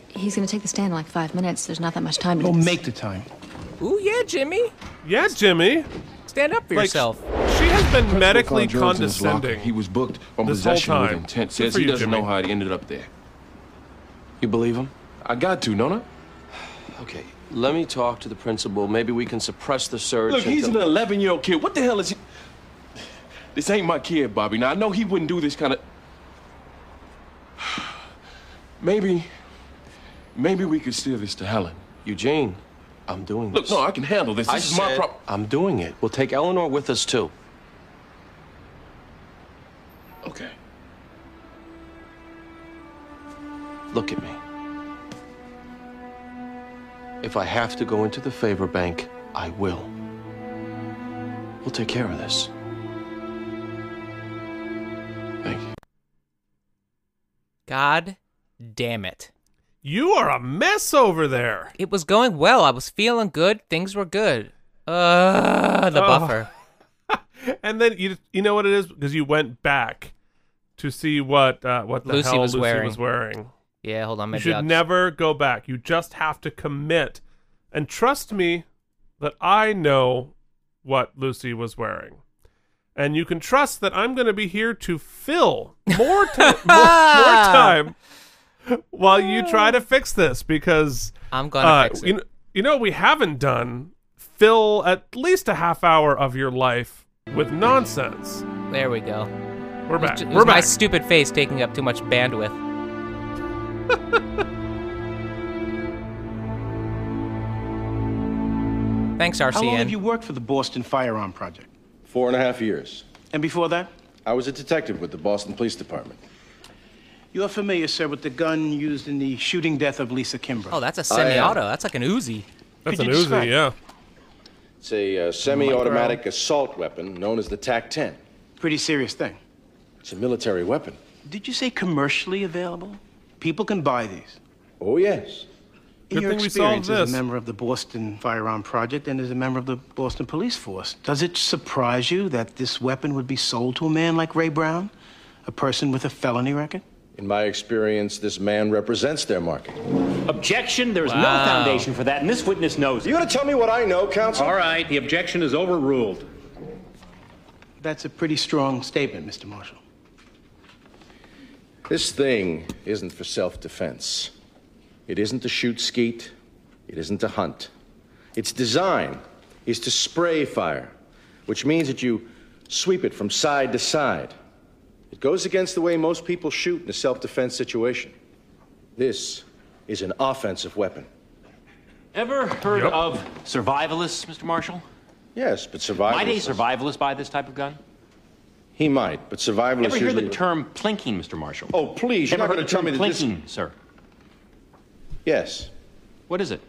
he's going to take the stand in like five minutes. There's not that much time to Go get make the time. Ooh yeah, Jimmy, Yeah, Jimmy. stand up for Like, yourself. She has been Principal medically found drugs in his locker. condescending. He was booked on this whole possession with intent. Good Says he you, doesn't Jimmy. know how he ended up there. You believe him? I got to, don't I? Okay, let me talk to the principal. Maybe we can suppress the search. Look, he's an 11 year old kid. What the hell is he? This ain't my kid, Bobby. Now, I know he wouldn't do this kind of. Maybe. Maybe we could steer this to Helen. Eugene, I'm doing this. Look, this. no, I can handle this. I This is my problem. I'm doing it. We'll take Eleanor with us too. Okay. Look at me. If I have to go into the favor bank, I will. We'll take care of this. Thank you. God damn it. You are a mess over there. It was going well. I was feeling good. Things were good. Uh, the Oh. buffer. And then you you know what it is because you went back to see what uh, what the Lucy hell was Lucy wearing. was wearing. Yeah, hold on. You should I'll never go back. You just have to commit. And trust me that I know what Lucy was wearing. and you can trust that I'm going to be here to fill more, ti- more, more time while you try to fix this because I'm gonna uh, fix it. You know, you know what we haven't done fill at least a half hour of your life with nonsense. There we go. We're It was back. ju- it We're was my back. stupid face taking up too much bandwidth. Thanks, RCN. How long have you worked for the Boston Firearm Project? Four and a half years. And before that? I was a detective with the Boston Police Department. You are familiar, sir, with the gun used in the shooting death of Lisa Kimbrough. Oh, that's a semi-auto. That's like an Uzi. That's Could an you Uzi, describe- yeah. It's a uh, semi-automatic assault weapon known as the TAC-10. Pretty serious thing. It's a military weapon. Did you say commercially available? People can buy these. Oh, yes. In Good your thing we experience as this. a member of the Boston Firearm Project and as a member of the Boston Police Force, does it surprise you that this weapon would be sold to a man like Ray Brown, a person with a felony record? In my experience, this man represents their market. Objection. There is Wow. no foundation for that, and this witness knows it. You gonna tell me what I know, counsel? All right. The objection is overruled. That's a pretty strong statement, Mr. Marshall. This thing isn't for self-defense. It isn't to shoot skeet. It isn't to hunt. Its design is to spray fire, which means that you sweep it from side to side. It goes against the way most people shoot in a self-defense situation. This is an offensive weapon. Ever heard of survivalists, Mr. Marshall? Yes, but survivalists. Might a survivalist buy this type of gun? He might, but survivalists Ever hear usually. the term plinking, Mr. Marshall? Oh, please! You're Ever not heard going the to tell term me that this. plinking, sir? Yes. What is it?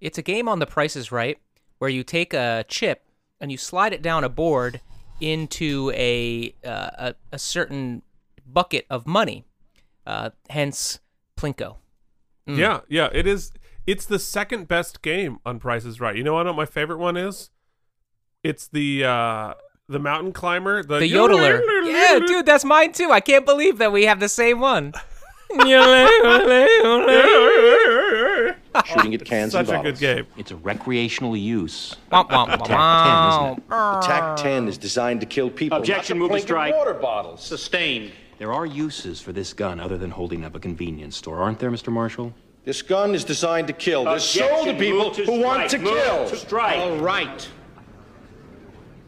It's a game on the Price is Right where you take a chip and you slide it down a board into a uh, a, a certain bucket of money. Uh, hence, Plinko. Mm. Yeah, yeah, it is. It's the second best game on Price is Right. You know what my favorite one is? It's the uh the mountain climber, the, The yodeler. yeah, dude, that's mine too. I can't believe that we have the same one. Shooting at cans Such and a good game. It's a recreational use. Womp, womp, of TAC-10, isn't it? The TAC-10 is designed to kill people. Objection, not move to strike. Water bottles. Sustained. There are uses for this gun other than holding up a convenience store, aren't there, Mr. Marshall? This gun is designed to kill. They're sold to people to who want to strike. Move kill. to strike. All right.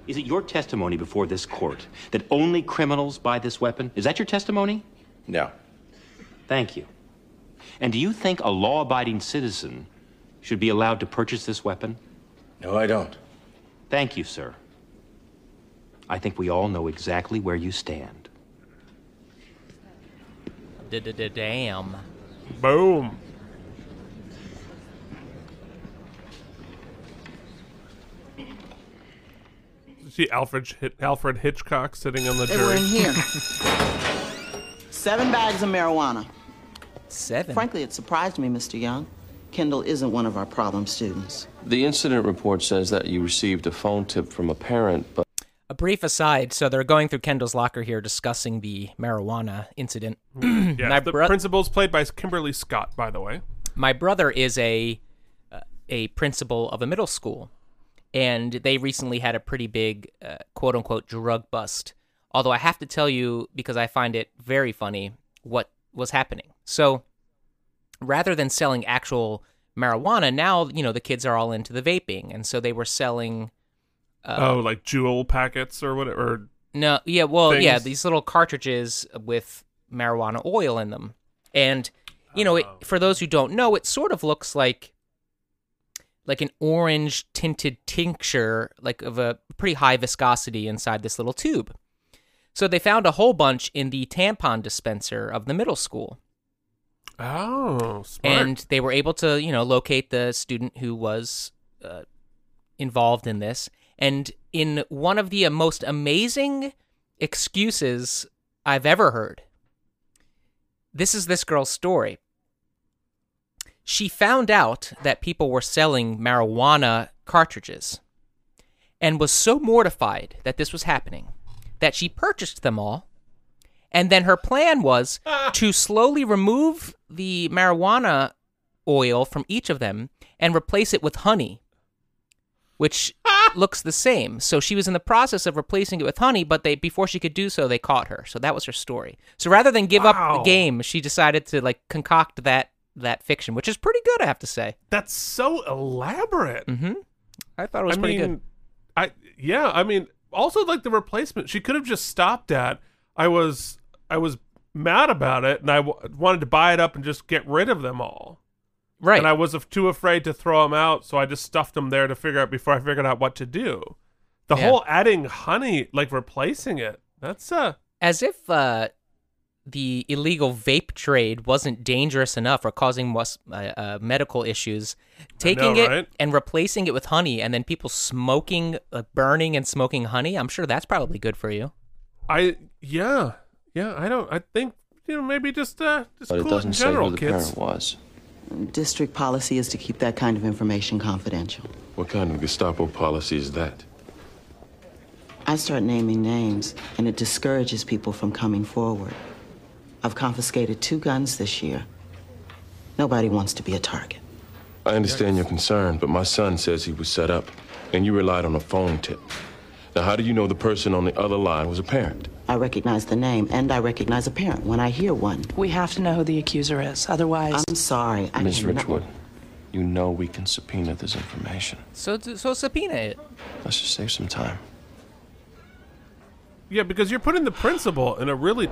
Is it your testimony before this court that only criminals buy this weapon? Is that your testimony? No. Thank you. And do you think a law abiding citizen should be allowed to purchase this weapon? No, I don't. Thank you, sir. I think we all know exactly where you stand. Damn. Boom. See Alfred Hit- Alfred Hitchcock sitting on the jury. They were jury. in here. Seven bags of marijuana. Seven. Frankly, it surprised me, Mr. Young. Kendall isn't one of our problem students. The incident report says that you received a phone tip from a parent, but A brief aside. So they're going through Kendall's locker here, discussing the marijuana incident. Yeah, My the bro- principal's played by Kimberly Scott, by the way. my brother is a uh, a principal of a middle school, and they recently had a pretty big uh, quote unquote drug bust. Although I have to tell you because I find it very funny what was happening. So rather than selling actual marijuana, now you know the kids are all into the vaping, and so they were selling. Uh, oh, like Juul packets or whatever. Or no, yeah, well, yeah, these little cartridges with marijuana oil in them. And you know, it, for those who don't know, it sort of looks like like an orange tinted tincture, like of a pretty high viscosity inside this little tube. So they found a whole bunch in the tampon dispenser of the middle school. Oh, smart. And they were able to, you know, locate the student who was uh, involved in this. And in one of the uh, most amazing excuses I've ever heard, this is this girl's story. She found out that people were selling marijuana cartridges and was so mortified that this was happening that she purchased them all. And then her plan was to slowly remove the marijuana oil from each of them and replace it with honey, which looks the same. So she was in the process of replacing it with honey, but they before she could do so, they caught her. So that was her story. So rather than give up the game, she decided to like concoct that that fiction, which is pretty good, I have to say. That's so elaborate. Mm-hmm. I thought it was I pretty mean, good. I yeah, I mean, also like the replacement, she could have just stopped at. I was I was mad about it, and I w- wanted to buy it up and just get rid of them all. Right. And I was too afraid to throw them out, so I just stuffed them there to figure out before I figured out what to do. The Yeah. whole adding honey, like replacing it, that's uh As if uh, the illegal vape trade wasn't dangerous enough or causing mus- uh, uh, medical issues. Taking know, it right? and replacing it with honey, and then people smoking, uh, burning, and smoking honey. I'm sure that's probably good for you. I yeah yeah I don't I think you know maybe just uh just But it cool it in doesn't say general, who the kids. parent was. District policy is to keep that kind of information confidential. What kind of Gestapo policy is that? I start naming names, and it discourages people from coming forward. I've confiscated two guns this year. Nobody wants to be a target. I understand your concern, but my son says he was set up, and you relied on a phone tip. Now, how do you know the person on the other line was a parent? I recognize the name, and I recognize a parent when I hear one. We have to know who the accuser is. Otherwise. I'm sorry. I Miss cannot- Richwood, you know we can subpoena this information. So so subpoena it. Let's just save some time. Yeah, because you're putting the principal in a really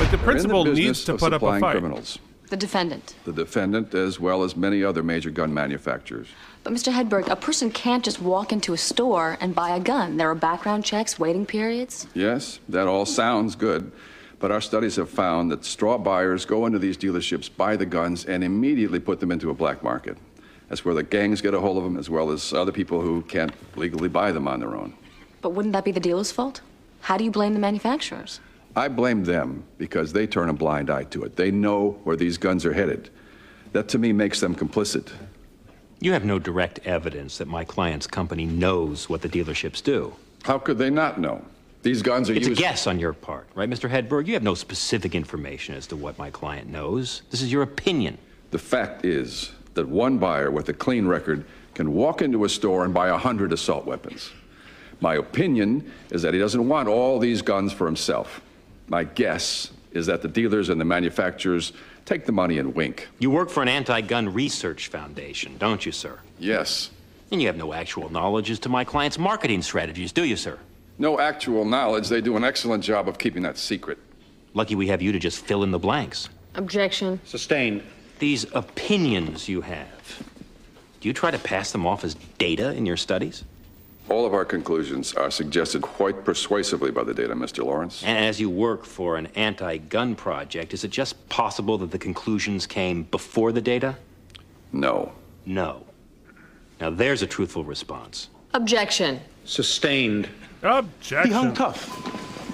like the principal the needs to put up a fight. criminals. The defendant. The defendant, as well as many other major gun manufacturers. But Mr. Hedberg, a person can't just walk into a store and buy a gun. There are background checks, waiting periods. Yes, that all sounds good, but our studies have found that straw buyers go into these dealerships, buy the guns, and immediately put them into a black market. That's where the gangs get a hold of them, as well as other people who can't legally buy them on their own. But wouldn't that be the dealer's fault? How do you blame the manufacturers? I blame them because they turn a blind eye to it. They know where these guns are headed. That to me makes them complicit. You have no direct evidence that my client's company knows what the dealerships do. How could they not know? These guns are It's used. a guess on your part, right, Mr. Hedberg? You have no specific information as to what my client knows. This is your opinion. The fact is that one buyer with a clean record can walk into a store and buy a hundred assault weapons. My opinion is that he doesn't want all these guns for himself. My guess is that the dealers and the manufacturers take the money and wink. You work for an anti gun research foundation, don't you, sir? Yes. And you have no actual knowledge as to my client's marketing strategies, do you, sir? No actual knowledge. They do an excellent job of keeping that secret. Lucky we have you to just fill in the blanks. Objection. Sustained. These opinions you have, do you try to pass them off as data in your studies? All of our conclusions are suggested quite persuasively by the data, Mr. Lawrence. And as you work for an anti gun project, is it just possible that the conclusions came before the data? No. No. Now there's a truthful response. Objection. Sustained. Objection. He hung tough.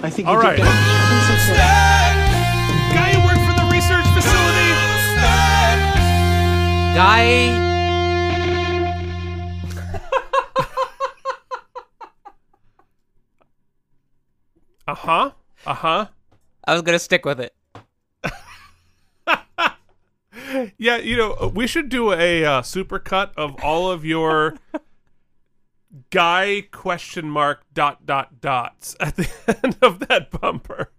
I think. All he right. did Guy who worked for the research facility. Guy. Uh huh. Uh huh. I was gonna stick with it. Yeah, you know, we should do a uh, super cut of all of your guy question mark dot dot dots at the end of that bumper.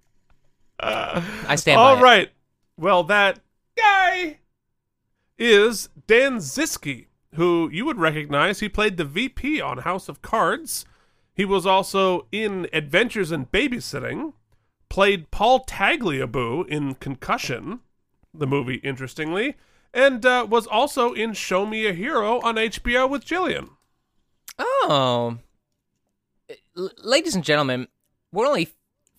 I stand All by it. Well, that guy is Dan Ziskie, who you would recognize. He played the VP on House of Cards. He was also in Adventures in Babysitting. Played Paul Tagliabue in Concussion, the movie, interestingly, and uh, was also in Show Me a Hero on HBO with Jillian. Oh. L- ladies and gentlemen, we're only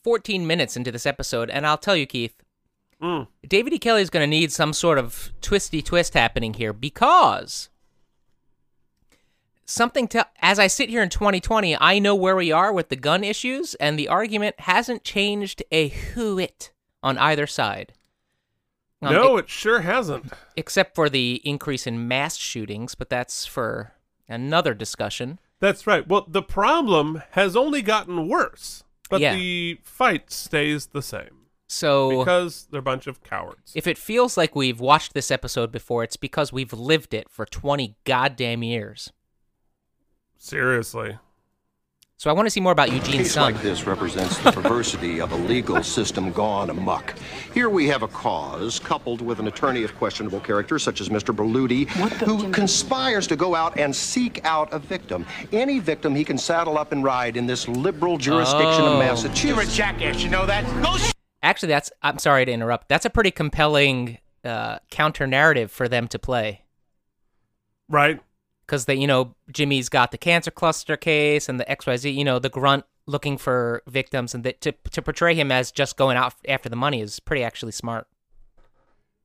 14 minutes into this episode, and I'll tell you, Keith, David E. Kelley is going to need some sort of twisty twist happening here because something to as I sit here in 2020, I know where we are with the gun issues, and the argument hasn't changed a whoit on either side. Um, no, e- it sure hasn't. except for the increase in mass shootings, but that's for another discussion. That's right. Well, the problem has only gotten worse, but Yeah. the fight stays the same. So because they're a bunch of cowards. If it feels like we've watched this episode before, it's because we've lived it for 20 goddamn years. Seriously. So I want to see more about A Eugene's case son. like this represents the perversity of a legal system gone amok. Here we have a cause coupled with an attorney of questionable character, such as Mr. Berluti, who conspires to go out and seek out a victim. Any victim he can saddle up and ride in this liberal jurisdiction Oh. of Massachusetts. You're a jackass, you know that? Go sh- Actually, that's. I'm sorry to interrupt. That's a pretty compelling uh, counter narrative for them to play. Right. Because they, you know, Jimmy's got the cancer cluster case and the XYZ. You know, the grunt looking for victims, and that to to portray him as just going out after the money is pretty actually smart.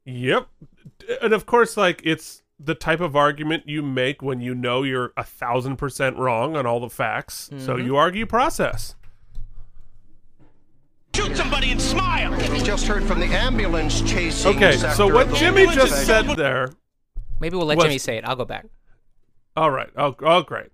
Yep. And of course, like it's the type of argument you make when you know you're a thousand percent wrong on all the facts. So Mhm. you argue process. Shoot somebody and smile! We just heard from the ambulance chasing. Okay, so what Jimmy just said there. Maybe we'll let was- Jimmy say it. I'll go back. All right. Oh, oh, great.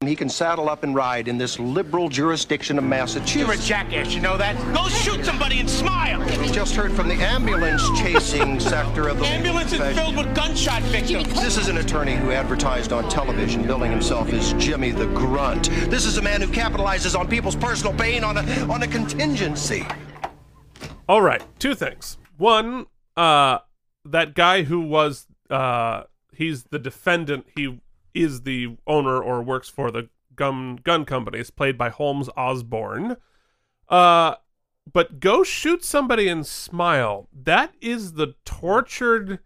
He can saddle up and ride in this liberal jurisdiction of Massachusetts. You're a jackass, you know that? Go shoot somebody and smile! We just heard from the ambulance chasing sector of the Ambulance is filled with gunshot victims. This is an attorney who advertised on television, billing himself as Jimmy the Grunt. This is a man who capitalizes on people's personal pain on a on a contingency. All right, two things. One, uh that guy who was uh he's the defendant, he is the owner or works for the gun gun company. It's played by Holmes Osborne. Uh but go shoot somebody and smile. That is the tortured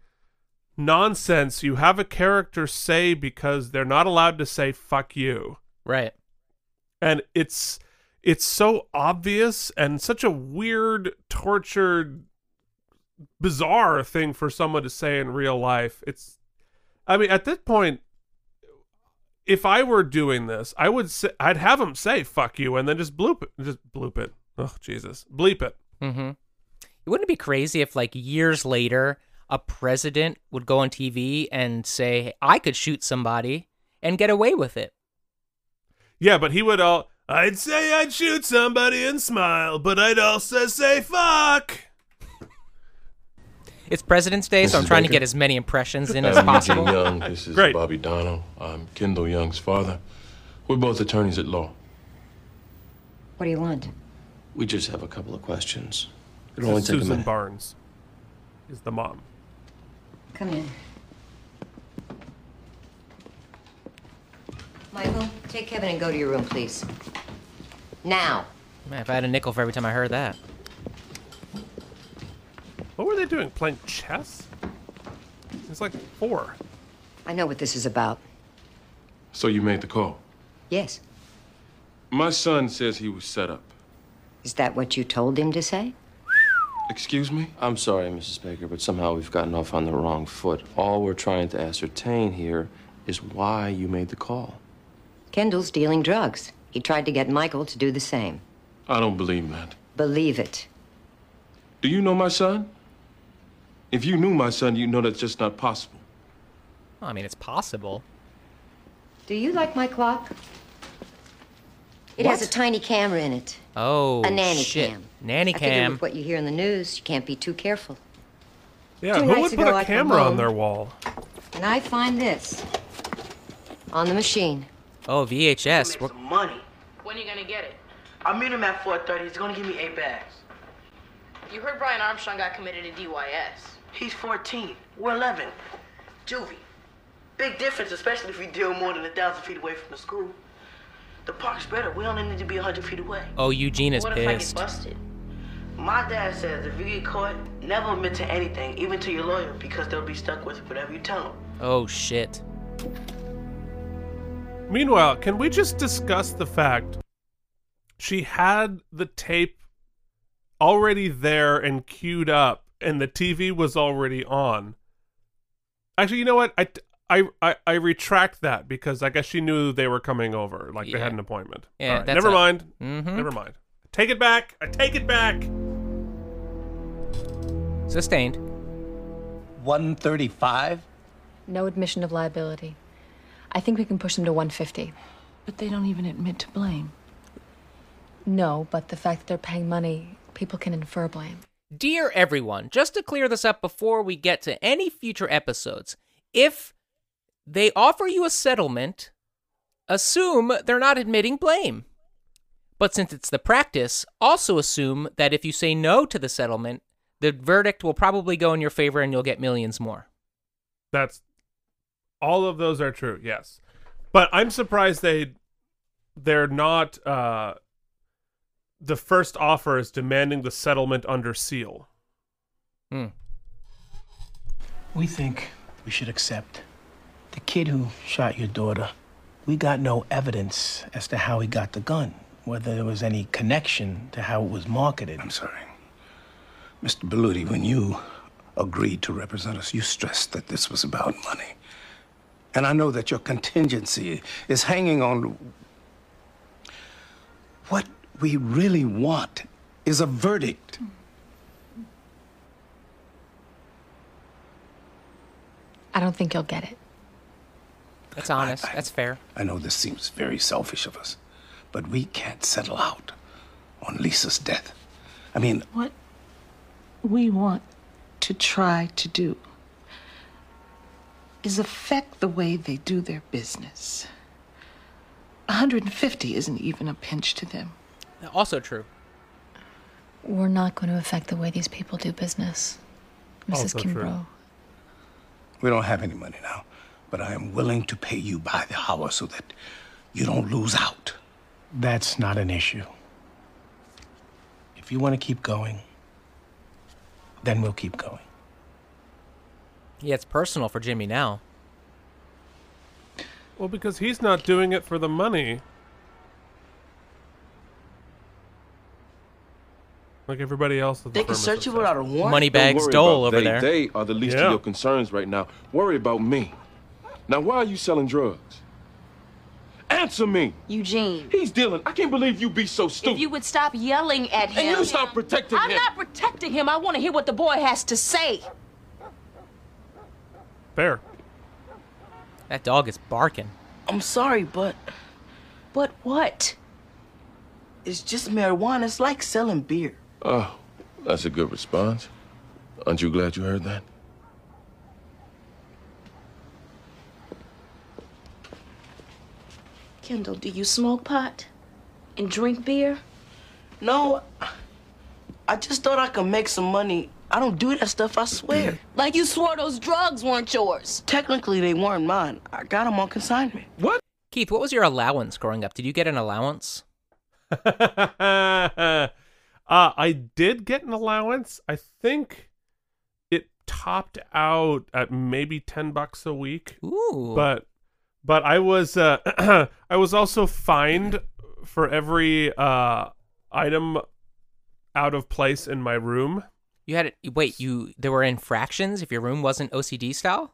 nonsense you have a character say because they're not allowed to say fuck you. Right. And it's it's so obvious and such a weird, tortured, bizarre thing for someone to say in real life. It's, I mean, at this point, if I were doing this, I would say I'd have them say "fuck you" and then just bloop it, just bloop it. Oh Jesus, bleep it. Mm-hmm. Wouldn't it be crazy if, like, years later, a president would go on TV and say, "I could shoot somebody" and get away with it? Yeah, but he would all. I'd say I'd shoot somebody and smile, but I'd also say "fuck." It's President's Day, so I'm Mrs. trying to Baker? get as many impressions in I'm as possible. Eugene Young. This is Great. Bobby Donnell. I'm Kendall Young's father. We're both attorneys at law. What do you want? We just have a couple of questions. This It'll only is take a Susan minute. Barnes is the mom. Come in. Michael, take Kevin and go to your room, please. Now. Man, if I had a nickel for every time I heard that. What were they doing? Playing chess? It's like four. I know what this is about. So you made the call. Yes. My son says he was set up. Is that what you told him to say? Excuse me? I'm sorry, Mrs. Baker, but somehow we've gotten off on the wrong foot. All we're trying to ascertain here is why you made the call. Kendall's dealing drugs. He tried to get Michael to do the same. I don't believe that. Believe it. Do you know my son? If you knew my son, you'd know that's just not possible. Well, I mean, it's possible. Do you like my clock? It has a tiny camera in it. Oh, a nanny shit. cam. Nanny I figure cam. with what you hear in the news, you can't be too careful. Yeah, Two who nights would put ago, a I come camera on their wall? And I find this on the machine. Oh, VHS. We're- Money. When are you gonna get it? I'll meet him at 4.30. He's gonna give me eight bags. You heard Brian Armstrong got committed to DYS. He's 14. We're 11. Juvie. Big difference, especially if we deal more than a thousand feet away from the school. The park's better. We only need to be a 100 feet away. Oh, Eugene is What if I get busted? My dad says if you get caught, never admit to anything, even to your lawyer, because they'll be stuck with whatever you tell them. Oh, shit. Meanwhile, can we just discuss the fact she had the tape already there and queued up, and the TV was already on? Actually, you know what? I, I, I, I retract that because I guess she knew they were coming over, like they had an appointment. Yeah, All right, that's never a- mind. Mhm. Never mind. Take it back. I take it back. Sustained. 135? No admission of liability. I think we can push them to 150. But they don't even admit to blame. No, but the fact that they're paying money, people can infer blame. Dear everyone, just to clear this up before we get to any future episodes, if they offer you a settlement assume they're not admitting blame. But since it's the practice, also assume that if you say no to the settlement, the verdict will probably go in your favor and you'll get millions more. That's all of those are true. Yes, but I'm surprised they they're not. Uh, the first offer is demanding the settlement under seal. Hmm. We think we should accept. The kid who shot your daughter, we got no evidence as to how he got the gun, whether there was any connection to how it was marketed. I'm sorry. Mr. Berluti, when you agreed to represent us, you stressed that this was about money. And I know that your contingency is hanging on. What we really want is a verdict. I don't think you'll get it. That's honest. That's fair. I know this seems very selfish of us, but we can't settle out on Lisa's death. I mean, What we want to try to do is affect the way they do their business. 150 isn't even a pinch to them. Also true. We're not going to affect the way these people do business. Mrs. Also true. Kimbrough. we don't have any money now, but I am willing to pay you by the hour so that you don't lose out. That's not an issue. If you want to keep going, then we'll keep going. Yeah, it's personal for Jimmy now. Well, because he's not doing it for the money. Like everybody else. the They can search you without a warrant? Moneybags Don't worry Dole about over they. there. They are the least Yeah. of your concerns right now. Worry about me. Now, why are you selling drugs? Answer me. Eugene. He's dealing. I can't believe you'd be so stupid. If you would stop yelling at him. And you stop protecting I'm him. not protecting him. I want to hear what the boy has to say. Fair. That dog is barking. I'm sorry, but But what? it's just marijuana. It's like selling beer. Oh, that's a good response. Aren't you glad you heard that? Kendall, do you smoke pot? And drink beer? No, I just thought I could make some money. I don't do that stuff, I swear. Like you swore those drugs weren't yours. Technically, they weren't mine. I got them on consignment. What? Keith, what was your allowance growing up? Did you get an allowance? uh, I did get an allowance. I think it topped out at maybe ten bucks a week. Ooh. But but I was uh I was also fined for every uh item out of place in my room. You had it. Wait, you there were infractions if your room wasn't OCD style.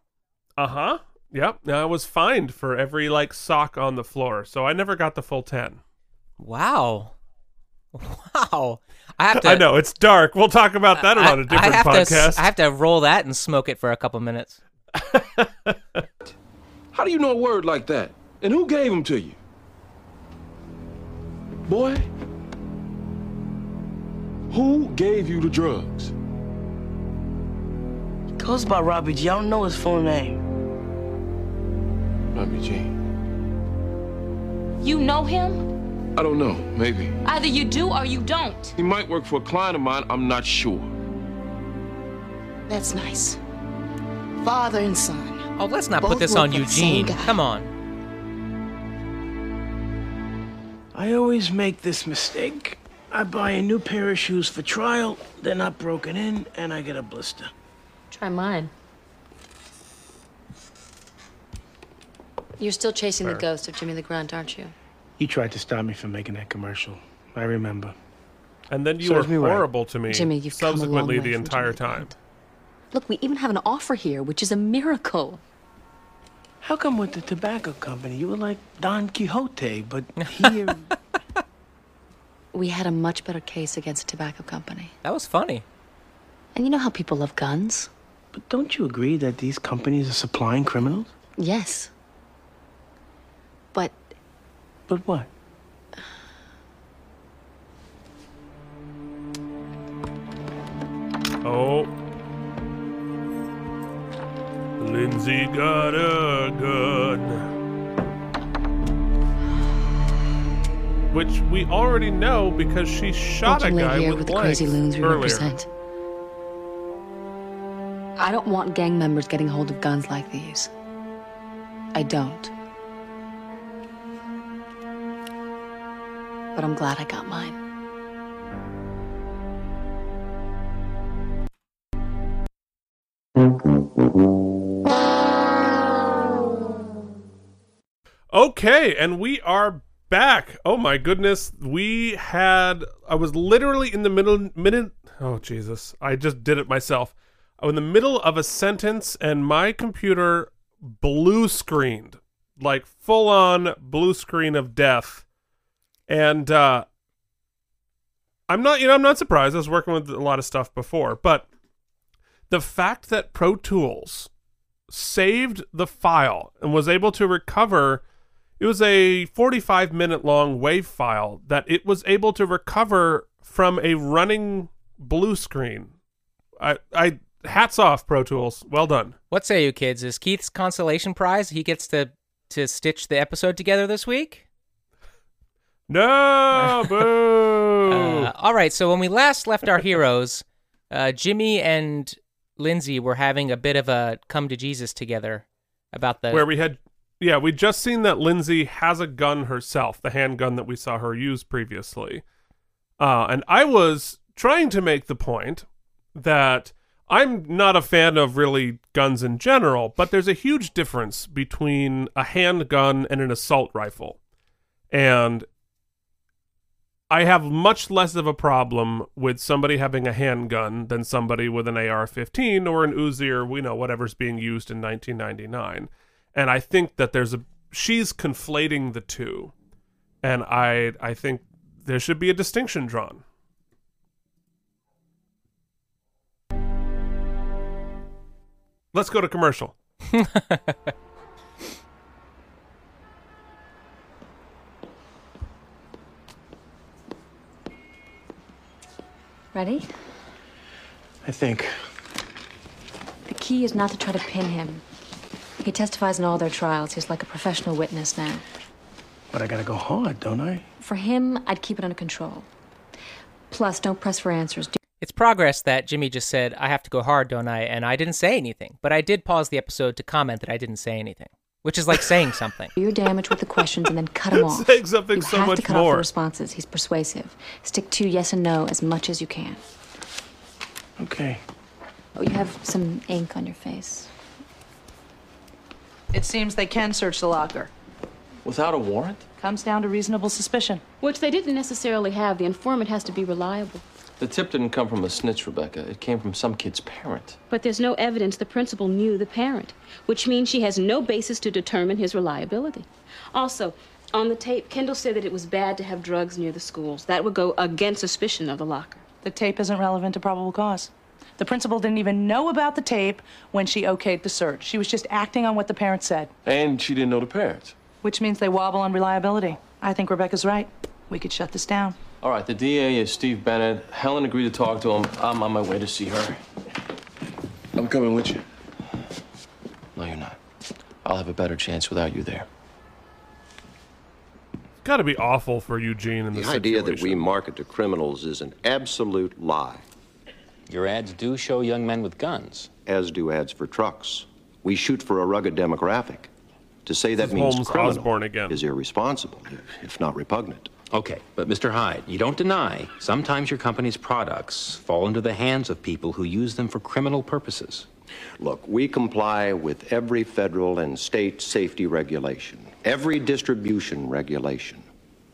Uh huh. Yep. Now I was fined for every like sock on the floor, so I never got the full ten. Wow. Wow. I have to. I know it's dark. We'll talk about that I- on a different I have podcast. To, s- I have to roll that and smoke it for a couple minutes. How do you know a word like that? And who gave them to you? Boy? Who gave you the drugs? Goes by Robbie G. I don't know his full name. Robbie G. You know him? I don't know. Maybe. Either you do or you don't. He might work for a client of mine. I'm not sure. That's nice. Father and son. Oh, let's not Both put this on for the same Eugene. Come on. I always make this mistake. I buy a new pair of shoes for trial, they're not broken in, and I get a blister. Try mine. You're still chasing Fair. the ghost of Jimmy the Grunt, aren't you? You tried to stop me from making that commercial. I remember. And then you Serves were me right. horrible to me. Jimmy, you've come a long subsequently way the from entire time. Look, we even have an offer here, which is a miracle. How come with the tobacco company you were like Don Quixote, but here We had a much better case against a tobacco company. That was funny. And you know how people love guns? But don't you agree that these companies are supplying criminals? Yes. But But what? Oh. Lindsay got a gun. which we already know because she shot a guy here with, with the crazy loons we earlier. represent. I don't want gang members getting hold of guns like these. I don't. But I'm glad I got mine. Okay, and we are back. Oh my goodness, we had. I was literally in the middle minute. Oh Jesus, I just did it myself. I was in the middle of a sentence, and my computer blue screened, like full on blue screen of death. And uh I'm not, you know, I'm not surprised. I was working with a lot of stuff before, but the fact that Pro Tools saved the file and was able to recover it was a 45 minute long wave file that it was able to recover from a running blue screen. I I hats off Pro Tools. Well done. What say you kids? Is Keith's consolation prize he gets to to stitch the episode together this week? No, boo. Uh, all right, so when we last left our heroes, uh, Jimmy and Lindsay were having a bit of a come to Jesus together about the Where we had yeah, we just seen that Lindsay has a gun herself, the handgun that we saw her use previously. Uh, and I was trying to make the point that I'm not a fan of really guns in general, but there's a huge difference between a handgun and an assault rifle. And I have much less of a problem with somebody having a handgun than somebody with an AR-15 or an Uzi or we know whatever's being used in 1999. And I think that there's a she's conflating the two, and I I think there should be a distinction drawn. Let's go to commercial. Ready? I think. The key is not to try to pin him. He testifies in all their trials. He's like a professional witness now. But I gotta go hard, don't I? For him, I'd keep it under control. Plus, don't press for answers. Do- It's progress that Jimmy just said, I have to go hard, don't I? And I didn't say anything. But I did pause the episode to comment that I didn't say anything, which is like saying something. Do your damage with the questions and then cut him off. Saying something you so have much to cut off the responses. He's persuasive. Stick to yes and no as much as you can. Okay. Oh, you have some ink on your face. It seems they can search the locker. Without a warrant? Comes down to reasonable suspicion. Which they didn't necessarily have. The informant has to be reliable. The tip didn't come from a snitch, Rebecca. It came from some kid's parent. But there's no evidence the principal knew the parent, which means she has no basis to determine his reliability. Also, on the tape, Kendall said that it was bad to have drugs near the schools. That would go against suspicion of the locker. The tape isn't relevant to probable cause. The principal didn't even know about the tape when she okayed the search. She was just acting on what the parents said, And she didn't know the parents. which means they wobble on reliability. I think Rebecca's right. We could shut this down. All right, the DA is Steve Bennett. Helen agreed to talk to him. I'm on my way to see her. I'm coming with you. No, you're not. I'll have a better chance without you there. It's got to be awful for Eugene in this The this idea that we market to criminals is an absolute lie. Your ads do show young men with guns. As do ads for trucks. We shoot for a rugged demographic. To say that means Holmes criminal Osborne again. is irresponsible, if- if not repugnant. Okay, but Mr. Hyde, you don't deny sometimes your company's products fall into the hands of people who use them for criminal purposes. Look, we comply with every federal and state safety regulation, every distribution regulation.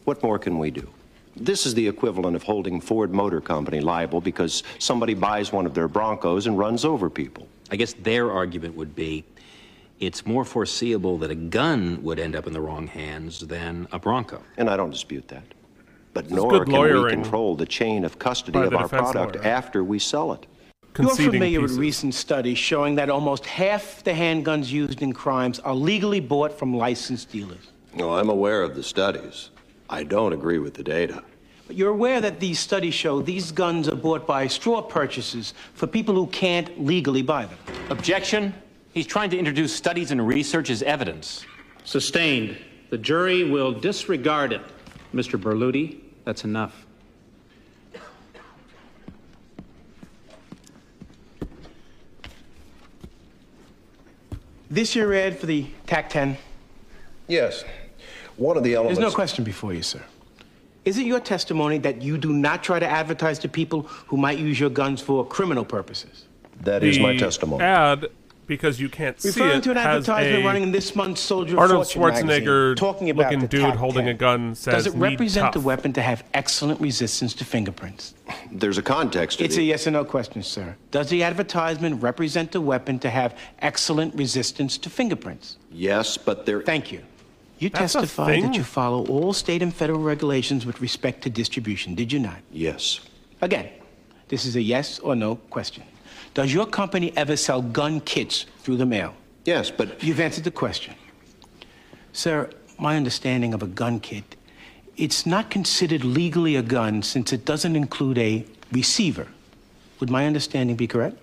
What more can we do? This is the equivalent of holding Ford Motor Company liable because somebody buys one of their Broncos and runs over people. I guess their argument would be it's more foreseeable that a gun would end up in the wrong hands than a Bronco. And I don't dispute that. But This nor good can we control the chain of custody by of our product lawyer. after we sell it. You're familiar with recent studies showing that almost half the handguns used in crimes are legally bought from licensed dealers. No, I'm aware of the studies. I don't agree with the data. But you're aware that these studies show these guns are bought by straw purchases for people who can't legally buy them. Objection. He's trying to introduce studies and research as evidence. Sustained. The jury will disregard it. Mr. Berluti, that's enough. This your ad for the TAC 10? Yes. One of the elements. There's no question before you, sir. Is it your testimony that you do not try to advertise to people who might use your guns for criminal purposes? That is my testimony. Ad, because you can't see Referring it, to an has advertisement a running in this month's Soldier of Arnold Fortune Schwarzenegger magazine, talking about looking the dude TAC holding 10. a gun says Does it represent the weapon to have excellent resistance to fingerprints? There's a context to It's the- a yes or no question, sir. Does the advertisement represent the weapon to have excellent resistance to fingerprints? Yes, but there. Thank you. You That's testified that you follow all state and federal regulations with respect to distribution, did you not? Yes. Again, this is a yes or no question. Does your company ever sell gun kits through the mail? Yes, but. You've answered the question. Sir, my understanding of a gun kit, it's not considered legally a gun since it doesn't include a receiver. Would my understanding be correct?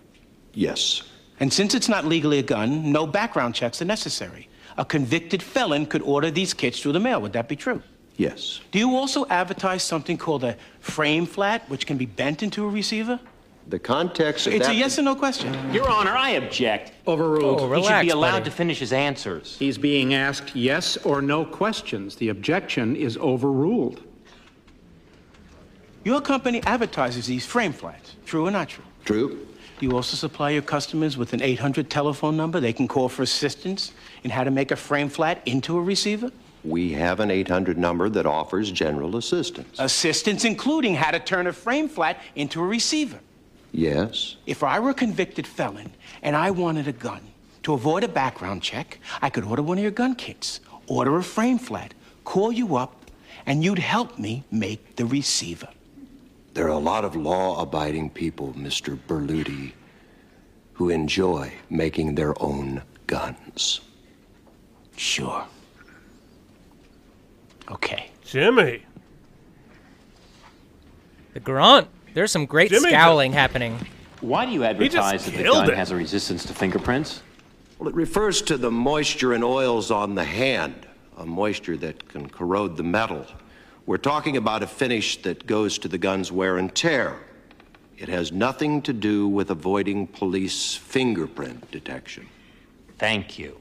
Yes. And since it's not legally a gun, no background checks are necessary. A convicted felon could order these kits through the mail. Would that be true? Yes. Do you also advertise something called a frame flat, which can be bent into a receiver? The context of It's that. a yes or no question. Your Honor, I object. Overruled. Oh, he should be allowed to finish his answers. He's being asked yes or no questions. The objection is overruled. Your company advertises these frame flats. True or not true? True. Do you also supply your customers with an 800 telephone number they can call for assistance in how to make a frame flat into a receiver? We have an 800 number that offers general assistance. Assistance including how to turn a frame flat into a receiver. Yes. If I were a convicted felon and I wanted a gun, to avoid a background check, I could order one of your gun kits, order a frame flat, call you up, and you'd help me make the receiver. There are a lot of law abiding people, Mr. Berluti, who enjoy making their own guns. Sure. Okay. Jimmy. The grunt. There's some great Jimmy scowling happening. Why do you advertise that the gun it. has a resistance to fingerprints? Well, it refers to the moisture and oils on the hand, a moisture that can corrode the metal. We're talking about a finish that goes to the gun's wear and tear. It has nothing to do with avoiding police fingerprint detection. Thank you.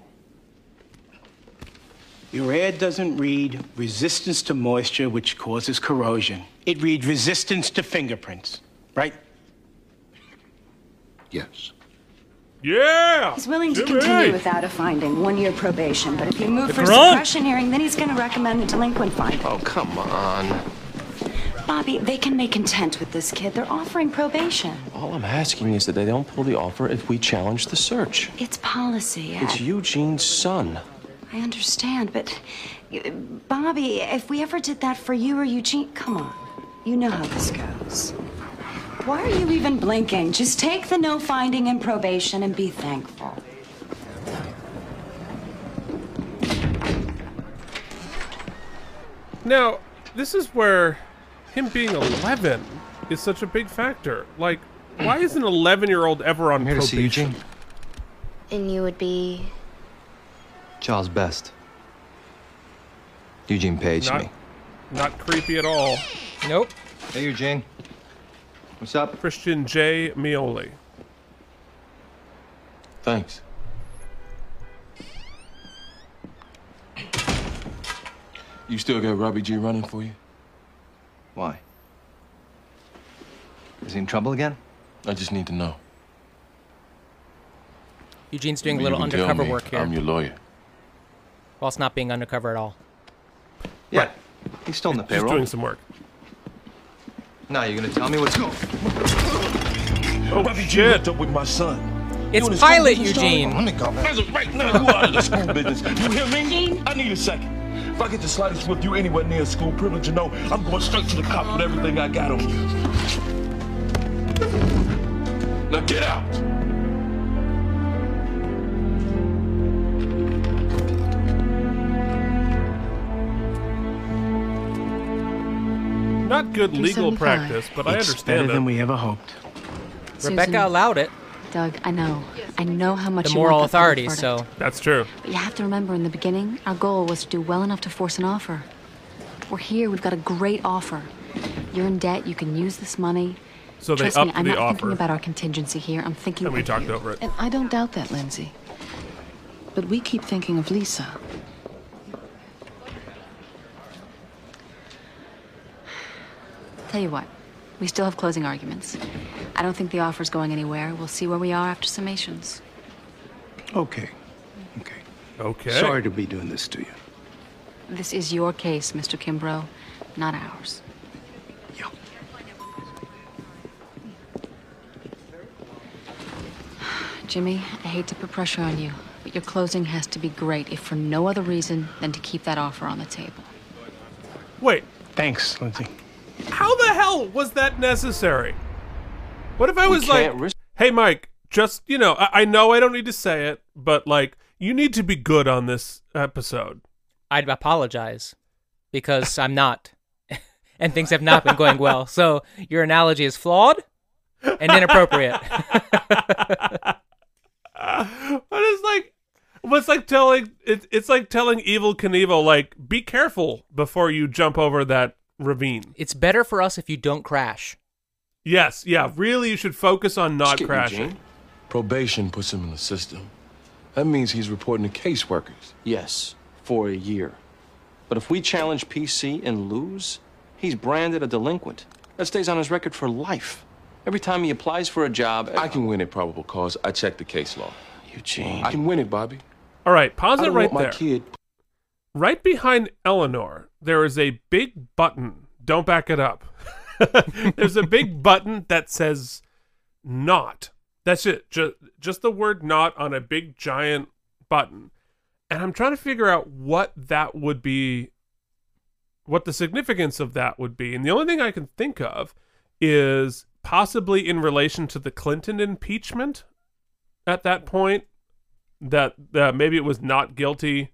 Your ad doesn't read resistance to moisture, which causes corrosion. It reads resistance to fingerprints, right? Yes. Yeah. He's willing to Jimmy! continue without a finding, one year probation. But if you move The for a suppression hearing, then he's going to recommend the delinquent finding. Oh, come on. Bobby, they can make content with this kid. They're offering probation. All I'm asking is that they don't pull the offer if we challenge the search. It's policy. It's Eugene's son. I understand, but uh, Bobby, if we ever did that for you or Eugene, come on. You know how this goes. Why are you even blinking? Just take the no finding and probation and be thankful. Now, this is where him being 11 is such a big factor. Like, why is an 11 year old ever on here to probation? see Eugene. And you would be. Charles Best. Eugene paged Not, me. Not creepy at all. Nope. Hey, Eugene. What's up? Christian J. Meoli. Thanks. You still got Robbie G running for you? Why? Is he in trouble again? I just need to know. Eugene's doing a little you can tell undercover work here, I'm your lawyer. whilst not being undercover at all. Yeah. He's still in the Just He's doing some work. Now you're gonna tell me what's going. On. Oh, Robbie G hooked up with my son. It's You Pilot school business, Eugene. Charlie? Let me go. As of right now, you out of the school business. You hear me? I need a second. If I get the slightest with you anywhere near school privilege, you know, I'm going straight to the cops with everything I got on you. Now get out. Not good legal practice, but I It's understand better it. than we ever hoped. Rebecca Susan. allowed it. Doug, I know. I know how much The you moral want that public authority, so. That's true. But you have to remember, in the beginning, our goal was to do well enough to force an offer. We're here. We've got a great offer. You're in debt. You can use this money. So they Trust me, I'm the not thinking about our contingency here. I'm thinking And we talked you. over it. And I don't doubt that, Lindsay. But we keep thinking of Lisa. I'll tell you what, we still have closing arguments. I don't think the offer's going anywhere. We'll see where we are after summations. Okay. Okay. Okay. Sorry to be doing this to you. This is your case, Mr. Kimbrough, not ours. Yeah. Jimmy, I hate to put pressure on you, but your closing has to be great, if for no other reason than to keep that offer on the table. Wait. Thanks, Lindsay. How the hell was that necessary? What if I was like, risk- hey, Mike, just, you know, I, I know I don't need to say it, but like, you need to be good on this episode. I'd apologize because I'm not, and things have not been going well. So your analogy is flawed and inappropriate. But it's like, what's like telling, it, it's like telling Evel Knievel, like, be careful before you jump over that ravine. it's better for us if you don't crash. Yes, yeah, really, you should focus on not Skip, crashing. Eugene. Probation puts him in the system. That means he's reporting to caseworkers. Yes, for a year. But if we challenge PC and lose, he's branded a delinquent. That stays on his record for life. Every time he applies for a job, I can win at probable cause. I check the case law. Eugene. I can win it, Bobby. All right, pause I it don't right want my there. kid Right behind Eleanor, there is a big button. Don't back it up. There's a big button that says not. That's it. Just just the word not on a big giant button. And I'm trying to figure out what that would be what the significance of that would be. And the only thing I can think of is possibly in relation to the Clinton impeachment at that point that that maybe it was not guilty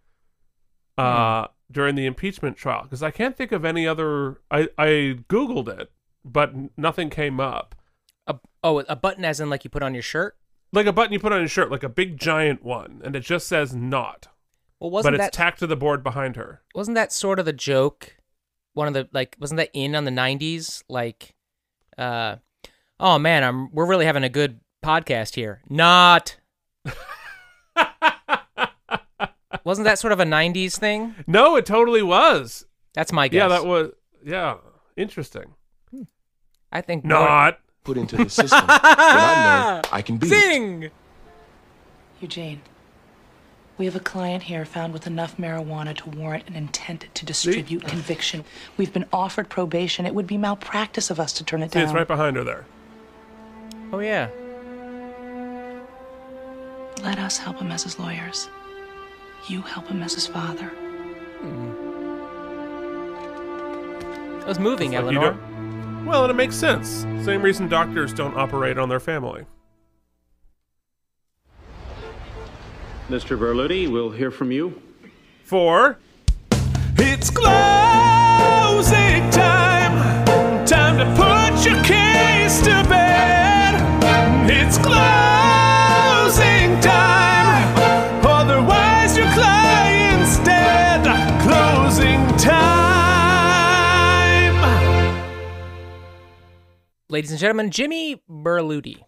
uh during the impeachment trial because I can't think of any other I I googled it but nothing came up A, oh, a button as in like you put on your shirt? like a button you put on your shirt like a big giant one and it just says not Well, wasn't that? but it's tacked to the board behind her wasn't that sort of the joke? One of the like wasn't that in on the '90s? Like, uh, oh man, I'm we're really having a good podcast here. Not. wasn't that sort of a '90s thing? no it totally was That's my guess. yeah that was yeah interesting I think more- not put into the system. then I know I can beat it. Zing! Eugene, we have a client here found with enough marijuana to warrant an intent to distribute conviction. We've been offered probation. It would be malpractice of us to turn it see down. it's right behind her there Oh yeah. Let us help him as his lawyers. You help him as his father. It was moving, It's like Eleanor. don't- well and it makes sense same reason doctors don't operate on their family Mr. Berluti, we'll hear from you. for It's closing Ladies and gentlemen, Jimmy Berluti.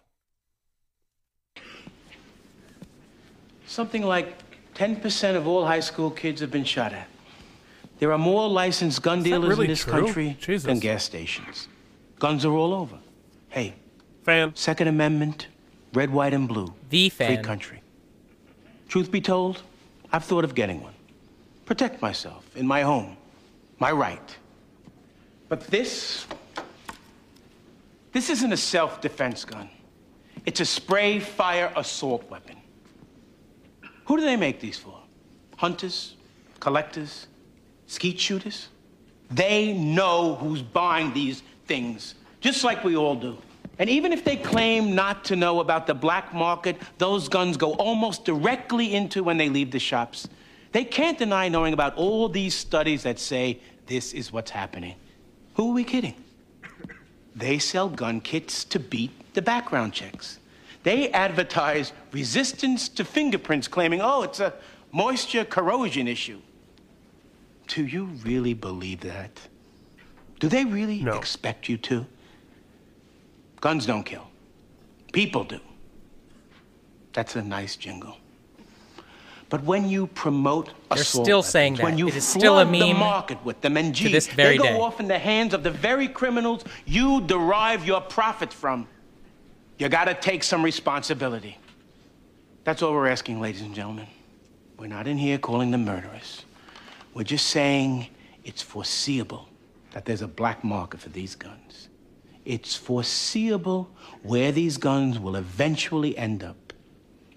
Something like 10% of all high school kids have been shot at. There are more licensed gun dealers really in this true? country Jesus. than gas stations. Guns are all over. Hey, fan. Second Amendment, red, white, and blue. The fan. Free country. Truth be told, I've thought of getting one. Protect myself in my home, my right. But this, this isn't a self-defense gun. It's a spray fire assault weapon. Who do they make these for? Hunters? Collectors? Skeet shooters? They know who's buying these things, just like we all do. And even if they claim not to know about the black market, those guns go almost directly into when they leave the shops. They can't deny knowing about all these studies that say this is what's happening. Who are we kidding? They sell gun kits to beat the background checks. They advertise resistance to fingerprints, claiming, oh, it's a moisture corrosion issue. Do you really believe that? Do they really expect you to? Guns don't kill. People do. That's a nice jingle. But when you promote They're still weapons, saying that. when you It is still a flood the meme market with them, and to gee, they go day. off in the hands of the very criminals you derive your profits from. You gotta take some responsibility. That's all we're asking, ladies and gentlemen. We're not in here calling them murderers. We're just saying it's foreseeable that there's a black market for these guns. It's foreseeable where these guns will eventually end up.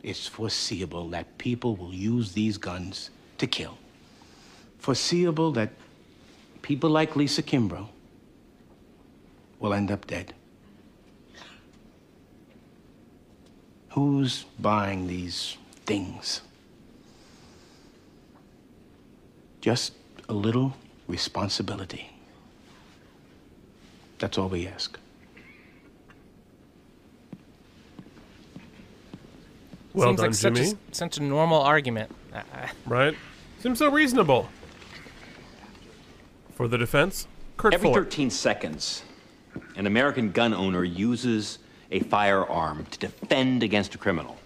It's foreseeable that people will use these guns to kill. Foreseeable that people like Lisa Kimbrough will end up dead. Who's buying these things? Just a little responsibility. That's all we ask. Well Seems done, like such Jimmy. a, such a normal argument. Right? Seems so reasonable. For the defense, Kurt Every Fuller. 13 seconds, an American gun owner uses a firearm to defend against a criminal.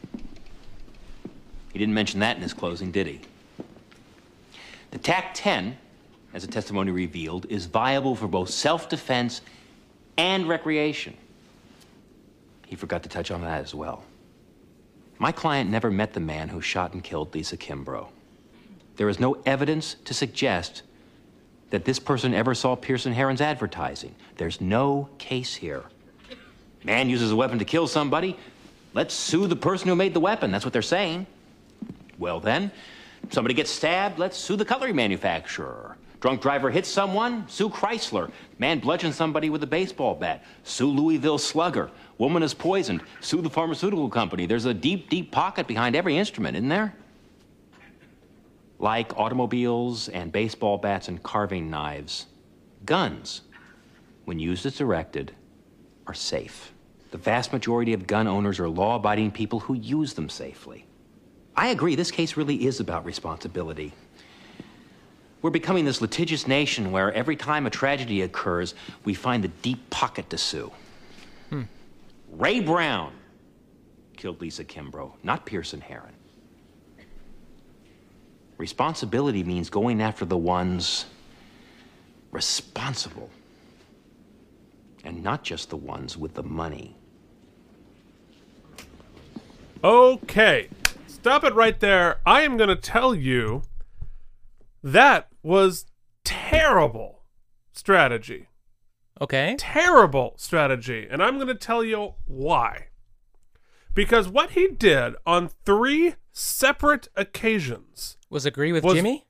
He didn't mention that in his closing, did he? The TAC 10, as the testimony revealed, is viable for both self defense and recreation. He forgot to touch on that as well. My client never met the man who shot and killed Lisa Kimbrough. There is no evidence to suggest that this person ever saw Pearson Heron's advertising. There's no case here. Man uses a weapon to kill somebody. Let's sue the person who made the weapon. That's what they're saying. Well, then, somebody gets stabbed. Let's sue the cutlery manufacturer. Drunk driver hits someone. Sue Chrysler. Man bludgeons somebody with a baseball bat. Sue Louisville Slugger. Woman is poisoned. Sue the pharmaceutical company. There's a deep, deep pocket behind every instrument, isn't there? Like automobiles and baseball bats and carving knives, guns, when used as directed, are safe. The vast majority of gun owners are law abiding people who use them safely. I agree, this case really is about responsibility. We're becoming this litigious nation where every time a tragedy occurs, we find the deep pocket to sue. Hmm. Ray Brown killed Lisa Kimbrough, not Pearson Heron. Responsibility means going after the ones responsible, and not just the ones with the money. Okay. Stop it right there. I am going to tell you that was terrible strategy. Okay. Terrible strategy. And I'm going to tell you why. Because what he did on three separate occasions Was agree with Was- Jimmy?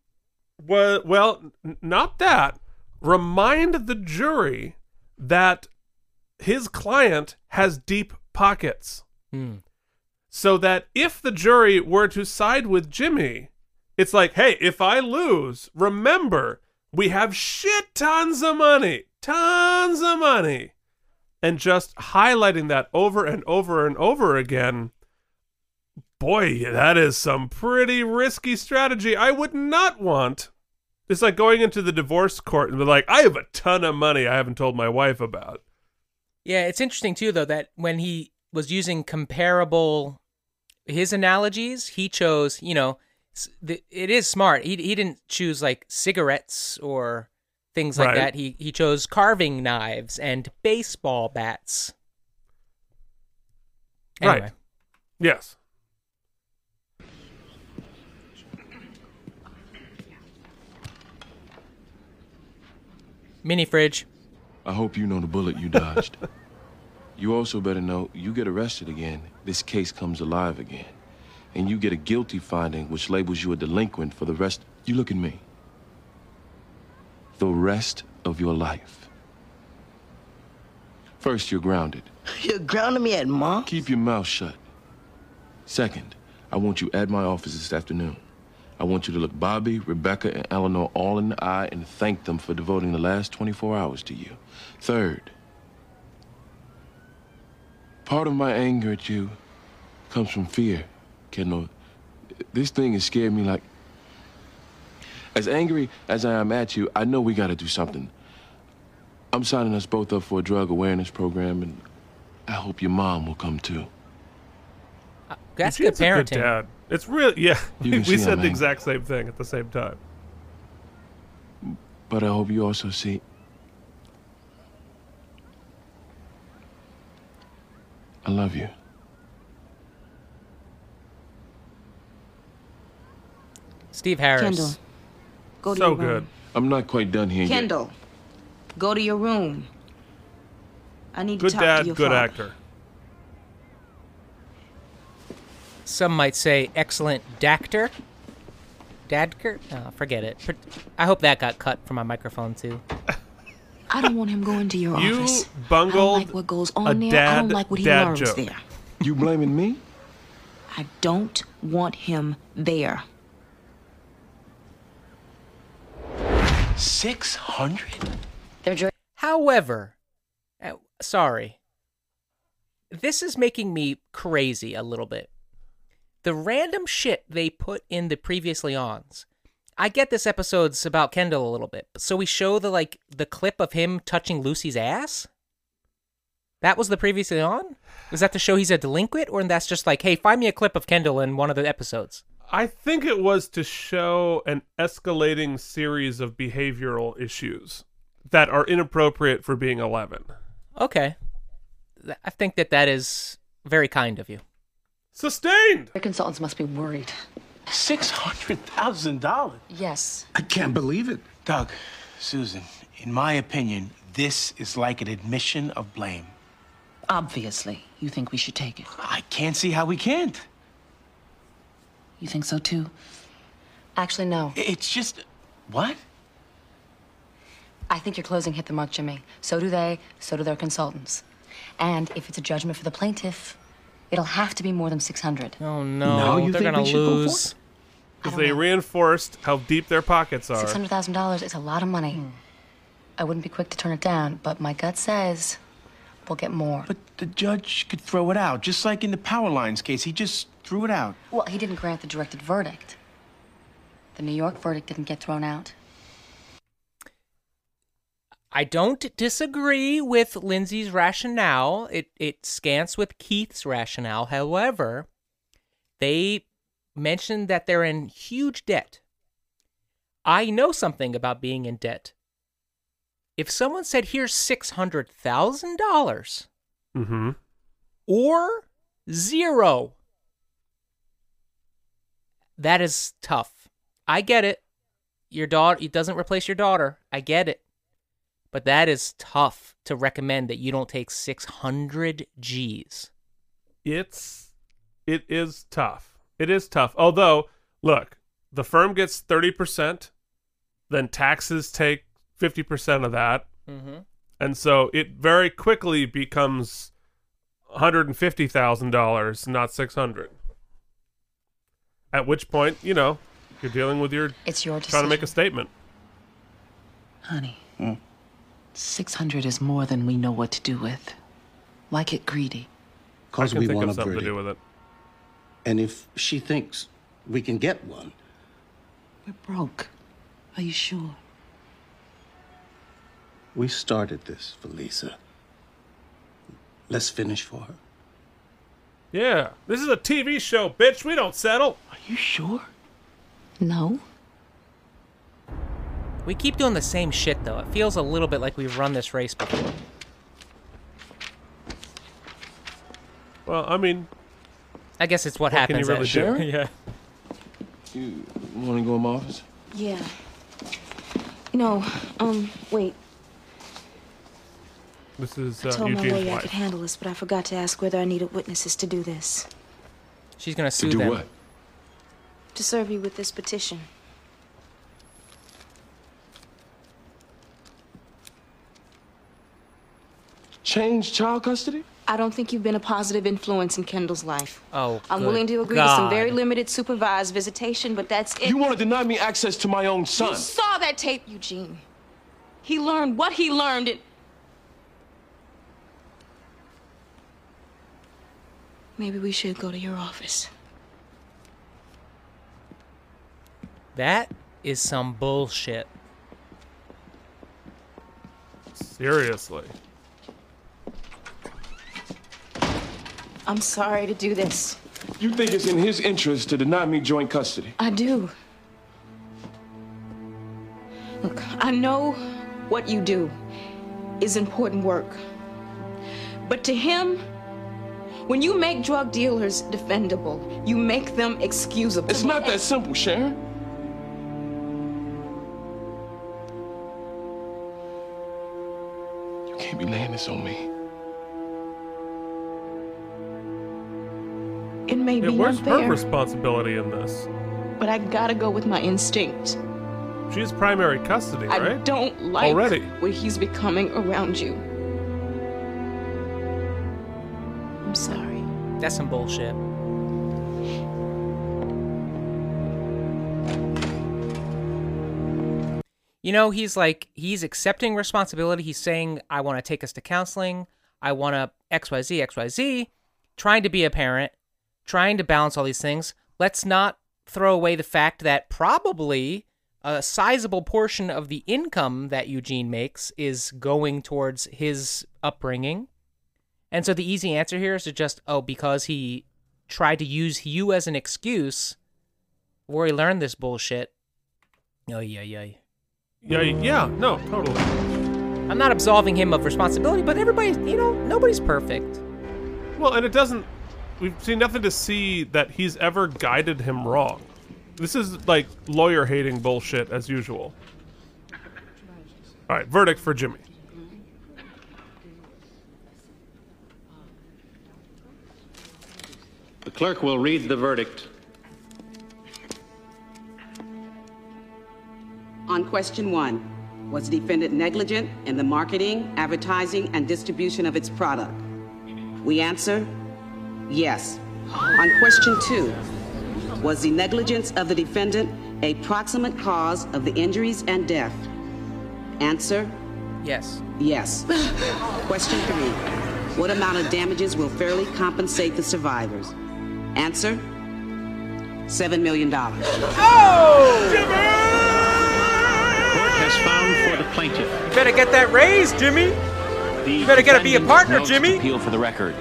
was, well, n- not that. Remind the jury that his client has deep pockets. Hmm. So that if the jury were to side with Jimmy, it's like, hey, if I lose, remember, we have shit tons of money, tons of money. And just highlighting that over and over and over again, boy, that is some pretty risky strategy. I would not want. It's like going into the divorce court and be like, I have a ton of money I haven't told my wife about. Yeah, it's interesting too, though, that when he was using comparable his analogies, he chose, you know, it is smart. He he didn't choose like cigarettes or things like Right. that. He he chose carving knives and baseball bats. Anyway, Right. Yes. mini fridge. I hope you know the bullet you dodged. you also better know you get arrested again, this case comes alive again. And you get a guilty finding which labels you a delinquent for the rest. You look at me. The rest of your life. First, you're grounded. You're grounding me at mom? Keep your mouth shut. Second, I want you at my office this afternoon. I want you to look Bobby, Rebecca, and Eleanor all in the eye and thank them for devoting the last 24 hours to you. Third, part of my anger at you comes from fear, Kendall. This thing has scared me like. As angry as I am at you, I know we gotta do something. I'm signing us both up for a drug awareness program, and I hope your mom will come too. Uh, that's Eugene's good a parenting. good dad. It's real. Yeah, You we said I'm the angry. exact same thing at the same time. But I hope you also see. I love you. Steve Harris. Kendall, go to So your good. room. I'm not quite done here yet. Kendall, go to your room. I need Good to talk to dad, your good father. actor. Some might say excellent dactor. Dadker? Oh, forget it. I hope that got cut from my microphone too. I don't want him going to your You office. bungled I don't like what goes on a there. I dad- don't like what he dad learns joke. there. You blaming me? I don't want him there. Six hundred? However, uh, sorry. This is making me crazy a little bit. The random shit they put in the previously ons. I get this episode's about Kendall a little bit. So we show the like the clip of him touching Lucy's ass? That was the previously on? Was that to show he's a delinquent or that's just like, hey, find me a clip of Kendall in one of the episodes? I think it was to show an escalating series of behavioral issues that are inappropriate for being 11. Okay. I think that that is very kind of you. Sustained. Their consultants must be worried. Six hundred thousand dollars. Yes. I can't believe it. Doug, Susan, in my opinion, this is like an admission of blame. Obviously, you think we should take it. I can't see how we can't. You think so too? Actually, no. It's just. What? I think your closing hit the mark, Jimmy. So do they, so do their consultants. And if it's a judgment for the plaintiff, it'll have to be more than 600. Oh Now no, you they're think gonna we should go for lose. Because they reinforced how deep their pockets are. $600,000 is a lot of money. Hmm. I wouldn't be quick to turn it down, but my gut says we'll get more. But the judge could throw it out, just like in the power lines case. He just threw it out. Well, he didn't grant the directed verdict. The New York verdict didn't get thrown out. I don't disagree with Lindsay's rationale. It it scants with Keith's rationale. However, they mentioned that they're in huge debt. I know something about being in debt. If someone said, "Here's six hundred thousand dollars," Mm-hmm. or zero, that is tough. I get it. Your daughter, it doesn't replace your daughter. I get it. But that is tough to recommend that you don't take 600 G's. It's it is tough. It is tough. Although, look, the firm gets 30%, then taxes take 50% of that. Mhm. And so it very quickly becomes $150,000, not 600. At which point, you know, you're dealing with your It's your trying to make a statement. Honey, hmm. 600 is more than we know what to do with. Why get greedy? Because we want of a something to do with it. And if she thinks we can get one, We're broke. Are you sure? we started this for Lisa. Let's finish for her. Yeah, this is a TV show, bitch. We don't settle. Are you sure? No. We keep doing the same shit, though. It feels a little bit like we've run this race before. Well, I mean, I guess it's what, What can you happens. really at- do? yeah. You want to go in my office? Yeah. No, um, wait. This is I uh, told my Eugene's lawyer I could handle this, but I forgot to ask whether I needed witnesses to do this. She's gonna sue To sue do them. what? To serve you with this petition. Change child custody? I don't think you've been a positive influence in Kendall's life. Oh, I'm good willing to agree to some very limited supervised visitation, but that's it. You want to deny me access to my own son? You saw that tape, Eugene. He learned what he learned. And... Maybe we should go to your office. That is some bullshit. Seriously. I'm sorry to do this. You think it's in his interest to deny me joint custody? I do. Look, I know what you do is important work. But to him, when you make drug dealers defendable, you make them excusable. It's not that simple, Sharon. You can't be laying this on me. It may Yeah, be where's unfair, her responsibility in this? but I gotta go with my instinct. She's primary custody, I right? don't like Already. what he's becoming around you. Sorry. That's some bullshit. You know, he's like, he's accepting responsibility. He's saying, I want to take us to counseling. I want to XYZ, XYZ, trying to be a parent, trying to balance all these things. Let's not throw away the fact that probably a sizable portion of the income that Eugene makes is going towards his upbringing. And so the easy answer here is to just, oh, because he tried to use you as an excuse where he learned this bullshit. Oh, yeah, yeah. Yeah, yeah, no, totally. I'm not absolving him of responsibility, but everybody, you know, nobody's perfect. Well, and it doesn't. We've seen nothing to see that he's ever guided him wrong. This is like lawyer hating bullshit as usual. All right, verdict for Jimmy. Clerk will read the verdict. On question one, was the defendant negligent in the marketing, advertising, and distribution of its product? We answer, yes. On question two, was the negligence of the defendant a proximate cause of the injuries and death? Answer, Yes. yes. question three, what amount of damages will fairly compensate the survivors? Answer, $7 million. Oh! Court has found for the plaintiff. You better get that raise, Jimmy. You better get to be a partner, Jimmy. Appeal for the record.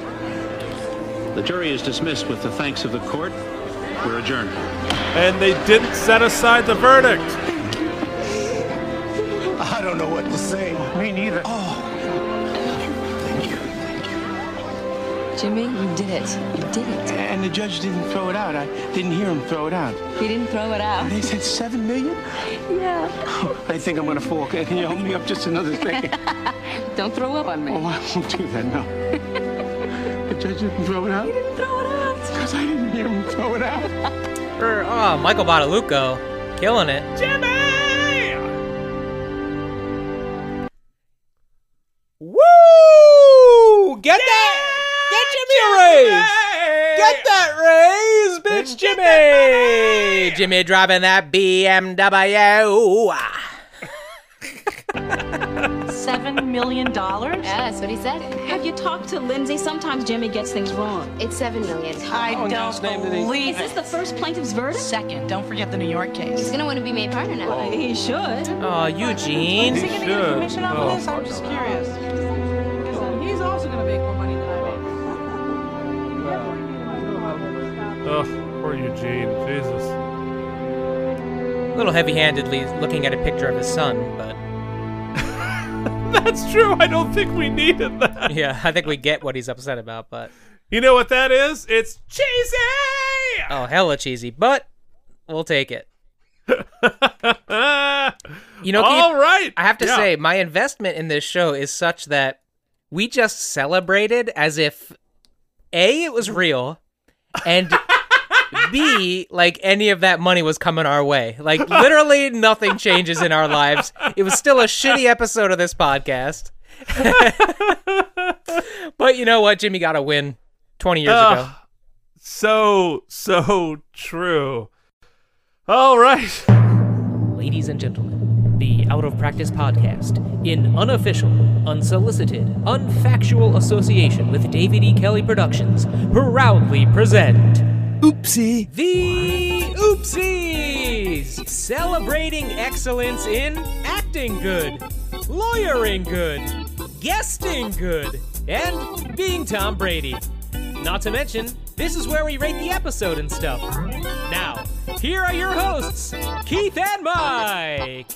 The jury is dismissed with the thanks of the court. We're adjourned. And they didn't set aside the verdict. I don't know what to say. Me neither. Oh. Jimmy, you did it. You did it. And the judge didn't throw it out. I didn't hear him throw it out. He didn't throw it out. They said seven million? Yeah. I think I'm gonna fall. Can can you hold me up just another second? Don't throw up on me. Oh, I won't do that, no. The judge didn't throw it out? He didn't throw it out. Because I didn't hear him throw it out. Er, Oh, Michael Badalucco, killing it. Jimmy! Raise, Jimmy! Jimmy driving that BMW. Seven million dollars? Yeah, that's what he said. Have you talked to Lindsay? Sometimes Jimmy gets things wrong. It's seven million. I don't believe Is this the first plaintiff's verdict? Second, don't forget the New York case. He's gonna want to be made partner now. He should. Oh, Eugene. Is he gonna get commission off of this? I'm just curious. 'Cause, He's also gonna make more money than I make. Ugh, poor Eugene. Jesus. A little heavy-handedly looking at a picture of his son, but That's true. I don't think we needed that. yeah, I think we get what he's upset about. But You know what that is? It's cheesy. oh, hella cheesy. But we'll take it. You know, All right. I have to Yeah. say, my investment in this show is such that we just celebrated as if A, it was real, and B, like any of that money was coming our way. Like literally nothing changes in our lives. It was still a shitty episode of this podcast. but you know what? Jimmy got a win 20 years Ugh. ago. So, so true. All right. Ladies and gentlemen, the Out of Practice podcast, in unofficial, unsolicited, unfactual association with David E. Kelley Productions, proudly present Oopsie. The Oopsies! Celebrating excellence in acting good, lawyering good, guesting good, and being Tom Brady. Not to mention, this is where we rate the episode and stuff. Now, here are your hosts, Keith and Mike.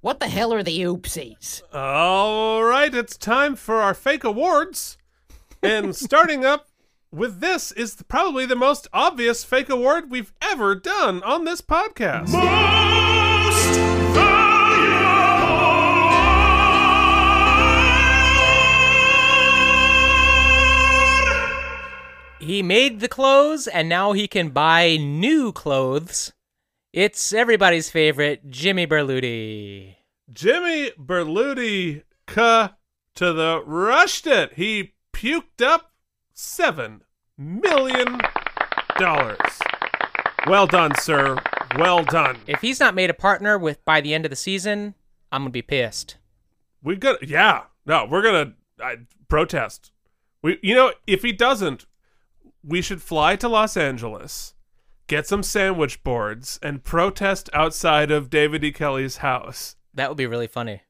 What the hell are the oopsies? All right, it's time for our fake awards. And starting up with this is probably the most obvious fake award we've ever done on this podcast. He made the clothes and now he can buy new clothes. It's everybody's favorite, Jimmy Berluti. Jimmy Berluti ka to the rushed it. He puked up seven million dollars. Well done, sir. Well done. If he's not made a partner with by the end of the season, I'm gonna be pissed. We got yeah. No, we're gonna I, protest. We you know if he doesn't, we should fly to Los Angeles, get some sandwich boards, and protest outside of David E. Kelley's house. That would be really funny.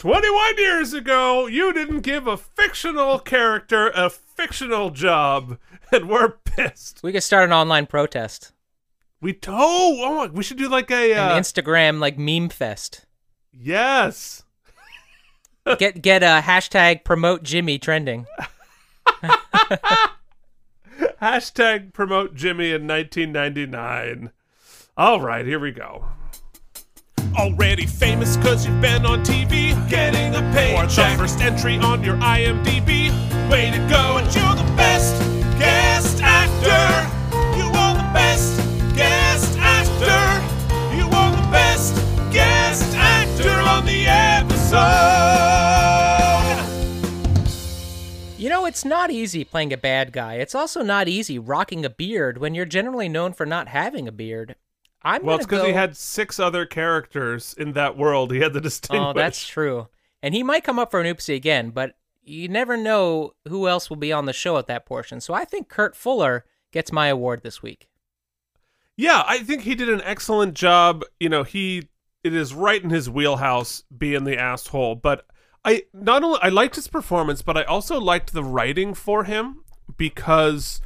21 years ago, you didn't give a fictional character a fictional job, and we're pissed. We could start an online protest. We oh, oh we should do like a uh, An Instagram like meme fest. yes. Get get a hashtag promote Jimmy trending. Hashtag promote Jimmy in 1999. All right, here we go. Already famous cause you've been on TV, getting a paycheck. Or the first entry on your IMDb. Way to go, and you're the best guest actor. You are the best guest actor. You are the best guest actor on the episode. You know, it's not easy playing a bad guy. It's also not easy rocking a beard when you're generally known for not having a beard. I'm well, it's because go... he had six other characters in that world. He had to oh, distinguish. Oh, that's true. And he might come up for an oopsie again, but you never know who else will be on the show at that portion. So I think Kurt Fuller gets my award this week. Yeah, I think he did an excellent job. You know, he it is right in his wheelhouse being the asshole, but I not only I liked his performance, but I also liked the writing for him because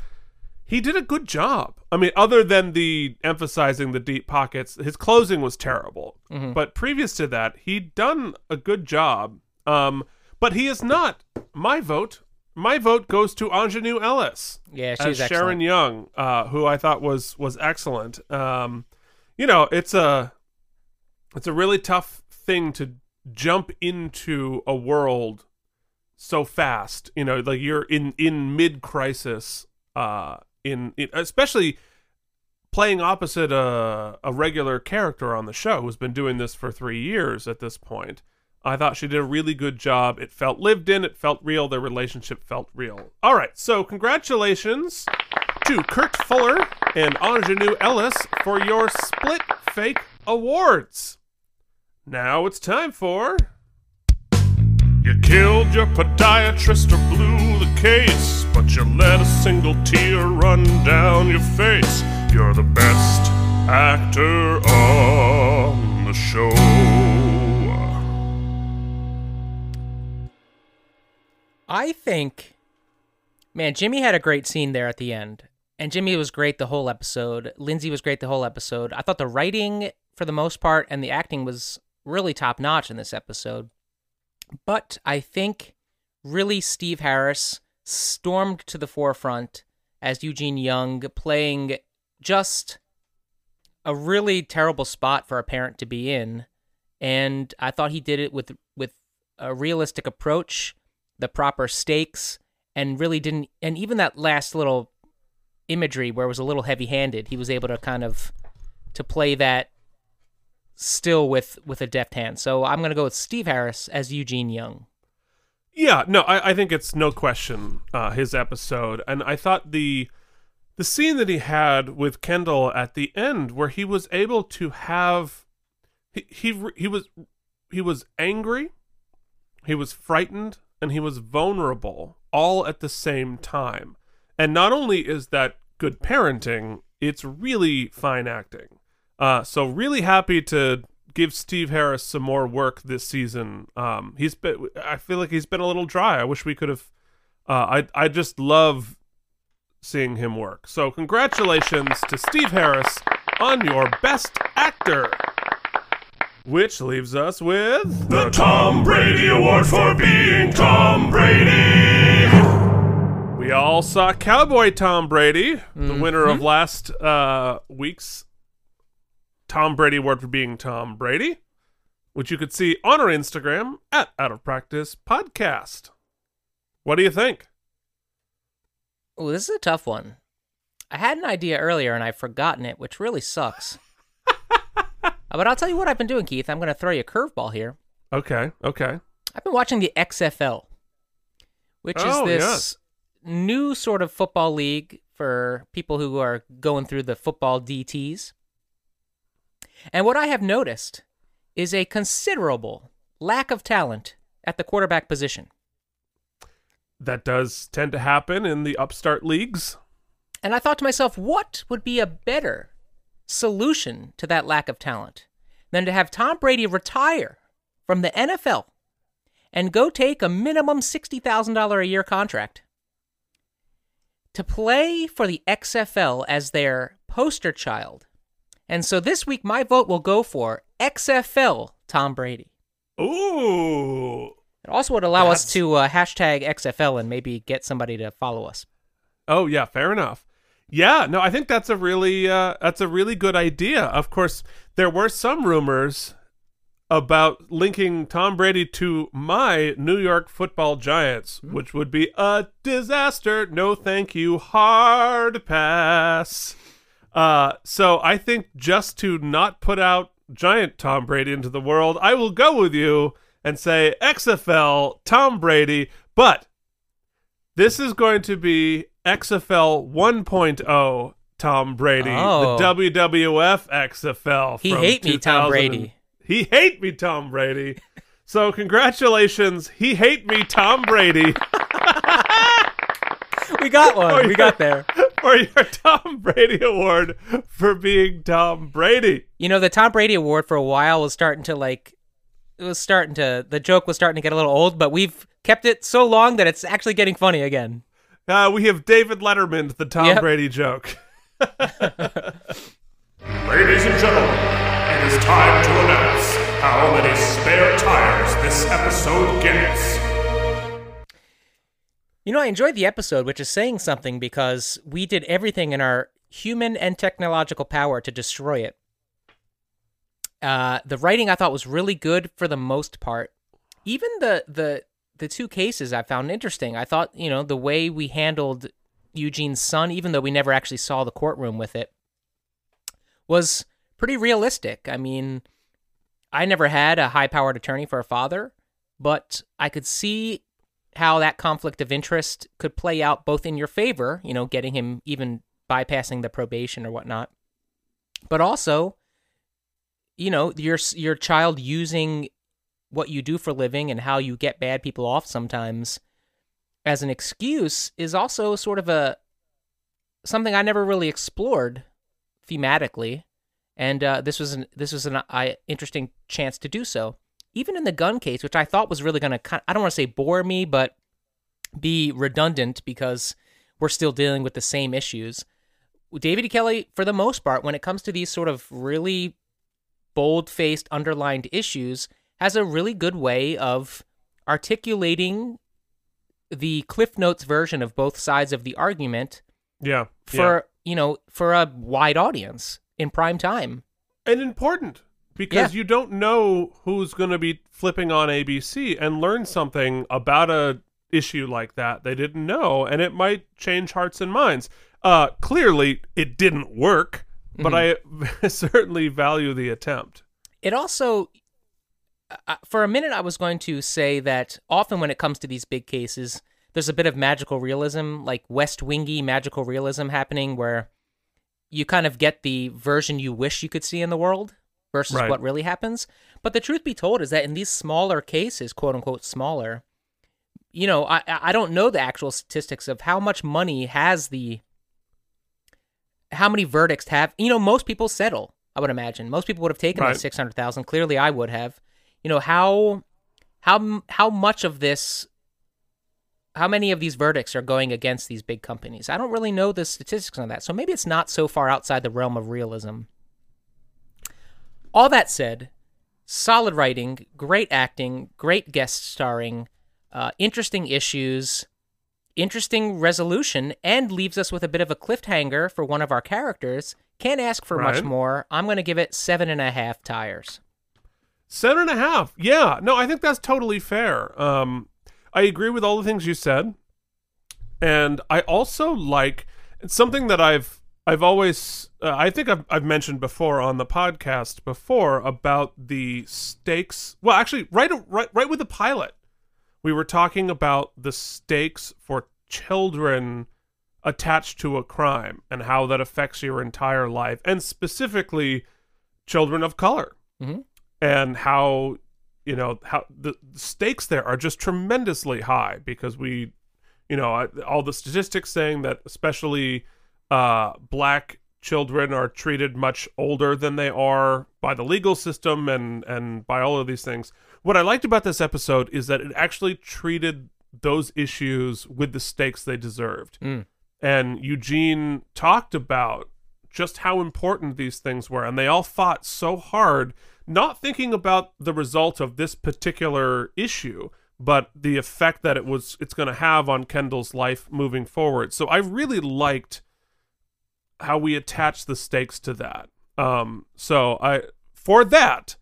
he did a good job. I mean, other than the emphasizing the deep pockets, his closing was terrible. Mhm. But previous to that, he'd done a good job. Um, but he is not my vote. My vote goes to Aunjanue Ellis. Yeah, as she's Sharon excellent. Young, uh, who I thought was was excellent. Um, you know, it's a it's a really tough thing to jump into a world so fast. You know, like you're in in mid crisis. Uh, in, especially playing opposite a a regular character on the show who's been doing this for three years at this point. I thought she did a really good job. It felt lived in. It felt real. Their relationship felt real. All right, so congratulations to Kurt Fuller and Aunjanue Ellis for your Split Fake Awards. Now it's time for. You killed your podiatrist or blew the case, but you let a single tear run down your face. You're the best actor on the show. I think, man, Jimmy had a great scene there at the end. And Jimmy was great the whole episode. Lindsay was great the whole episode. I thought the writing, for the most part, and the acting was really top notch in this episode. But I think really Steve Harris stormed to the forefront as Eugene Young, playing just a really terrible spot for a parent to be in. And I thought he did it with with a realistic approach, the proper stakes, and really didn't. And even that last little imagery where it was a little heavy handed, he was able to kind of to play that still with with a deft hand. So I'm gonna go with Steve Harris as Eugene Young. Yeah, no, I, I think it's no question uh, his episode, and I thought the the scene that he had with Kendall at the end, where he was able to have he he he was he was angry, he was frightened, and he was vulnerable all at the same time. And not only is that good parenting, it's really fine acting. Uh, so really happy to give Steve Harris some more work this season. Um, he's been, I feel like he's been a little dry. I wish we could have. Uh, I I just love seeing him work. So congratulations to Steve Harris on your Best Actor. Which leaves us with The Tom Brady Award for being Tom Brady. We all saw Cowboy Tom Brady, the winner of Mhm. last uh, week's Tom Brady Award for being Tom Brady, which you could see on our Instagram at Out of Practice Podcast. What do you think? Oh, this is a tough one. I had an idea earlier and I've forgotten it, which really sucks. Uh, but I'll tell you what I've been doing, Keith. I'm going to throw you a curveball here. Okay, okay. I've been watching the XFL, which Oh, is this new sort of football league for people who are going through the football DTs. And what I have noticed is a considerable lack of talent at the quarterback position. That does tend to happen in the upstart leagues. And I thought to myself, what would be a better solution to that lack of talent than to have Tom Brady retire from the NFL and go take a minimum $60,000 a year contract to play for the XFL as their poster child. And so this week, my vote will go for XFL Tom Brady. Ooh. It also would allow us to uh, hashtag XFL and maybe get somebody to follow us. Oh yeah, fair enough. Yeah, no, I think that's a really uh, that's a really good idea. Of course, there were some rumors about linking Tom Brady to my New York Football Giants, which would be a disaster. No, thank you. Hard pass. Uh, so I think just to not put out giant Tom Brady into the world, I will go with you and say XFL Tom Brady, but this is going to be XFL 1.0 Tom Brady, Oh. the WWF XFL. He hate me, Tom Brady. He hate me, Tom Brady. so congratulations, he hate me, Tom Brady. we got one. we got there. For your Tom Brady award for being Tom Brady. You know, the Tom Brady award for a while was starting to like it was starting to the joke was starting to get a little old, but we've kept it so long that it's actually getting funny again. Uh, we have David Letterman, the Tom Yep. Brady joke. Ladies and gentlemen, it is time to announce how many spare tires this episode gets. You know, I enjoyed the episode, which is saying something because we did everything in our human and technological power to destroy it. Uh, the writing I thought was really good for the most part. Even the the the two cases I found interesting. I thought you know the way we handled Eugene's son, even though we never actually saw the courtroom with it, was pretty realistic. I mean, I never had a high powered attorney for a father, but I could see how that conflict of interest could play out both in your favor, you know, getting him even bypassing the probation or whatnot, but also, you know, your your child using what you do for living and how you get bad people off sometimes as an excuse is also sort of a something I never really explored thematically, and uh, this was an this was an I, interesting chance to do so. Even in the gun case, which I thought was really going to I don't want to say bore me, but be redundant because we're still dealing with the same issues. David E. Kelley, for the most part, when it comes to these sort of really bold faced, underlined issues, has a really good way of articulating the Cliff Notes version of both sides of the argument Yeah. for you know for a wide audience in prime time. and important because Yeah. you don't know who's going to be flipping on ABC and learn something about a issue like that they didn't know and it might change hearts and minds. Uh clearly it didn't work, but I certainly value the attempt. It also, uh, for a minute, I was going to say that often when it comes to these big cases, there's a bit of magical realism, like West Wingy magical realism happening, where you kind of get the version you wish you could see in the world versus Right. what really happens. But the truth be told is that in these smaller cases, quote unquote smaller, you know, I I don't know the actual statistics of how much money has the how many verdicts have you know? Most people settle. I would imagine most people would have taken Right. the six hundred thousand. Clearly, I would have. You know how how how much of this how many of these verdicts are going against these big companies? I don't really know the statistics on that. So maybe it's not so far outside the realm of realism. All that said, solid writing, great acting, great guest starring, uh, interesting issues, interesting resolution, and leaves us with a bit of a cliffhanger for one of our characters. Can't ask for much more. I'm going to give it seven and a half tires. Seven and a half. Yeah. No, I think that's totally fair. Um, I agree with all the things you said, and I also like something that I've I've always uh, I think I've I've mentioned before on the podcast before about the stakes. Well, actually, right right right with the pilot, we were talking about the stakes for children attached to a crime and how that affects your entire life, and specifically children of color Mm-hmm. and how you know how the stakes there are just tremendously high because we you know all the statistics saying that especially uh black children are treated much older than they are by the legal system and and by all of these things. What i liked about this episode is that it actually treated those issues with the stakes they deserved. Mm. and Eugene talked about just how important these things were and they all fought so hard not thinking about the result of this particular issue but the effect that it was it's going to have on Kendall's life moving forward. So I really liked how we attach the stakes to that um so I for that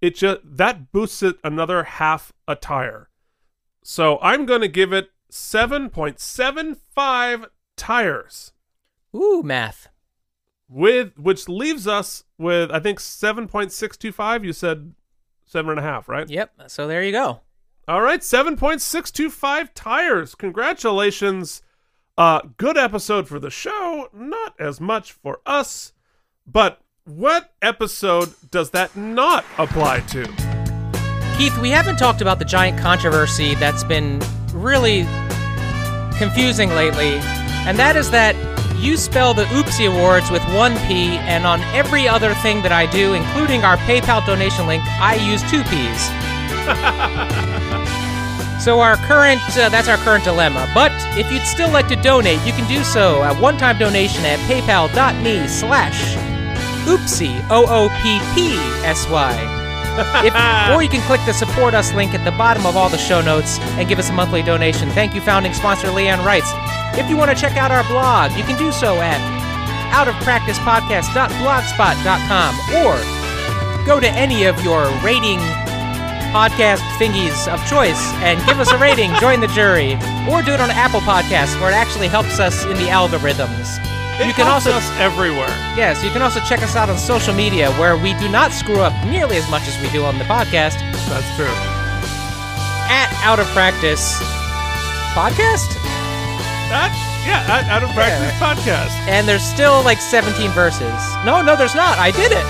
it just that boosts it another half a tire so I'm going to give it 7.75 tires. Ooh, math. With which leaves us with I think 7.625. You said seven and a half, right? Yep. So there you go. All right, 7.625 tires. Congratulations. Uh good episode for the show, not as much for us. But what episode does that not apply to? Keith, we haven't talked about the giant controversy that's been really confusing lately, and that is that you spell the Oopsie Awards with one P, and on every other thing that I do, including our PayPal donation link, I use two P's. so our current, uh, that's our current dilemma. But if you'd still like to donate, you can do so at one-time donation at paypal.me slash oopsie, O-O-P-P-S-Y. If, or you can click the support us link at the bottom of all the show notes and give us a monthly donation. Thank you, founding sponsor Leanne Wrights. If you want to check out our blog, you can do so at outofpracticepodcast.blogspot.com or go to any of your rating podcast thingies of choice and give us a rating, join the jury, or do it on Apple Podcasts where it actually helps us in the algorithms. It you can helps also us everywhere. Yes, you can also check us out on social media where we do not screw up nearly as much as we do on the podcast. That's true. At Out of Practice Podcast? That yeah, out, out of practice podcast. And there's still like 17 verses. No, no, there's not. I did it.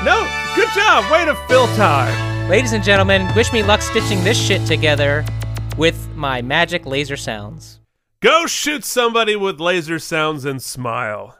No, good job. Way to fill time. Ladies and gentlemen, wish me luck stitching this shit together with my magic laser sounds. Go shoot somebody with laser sounds and smile.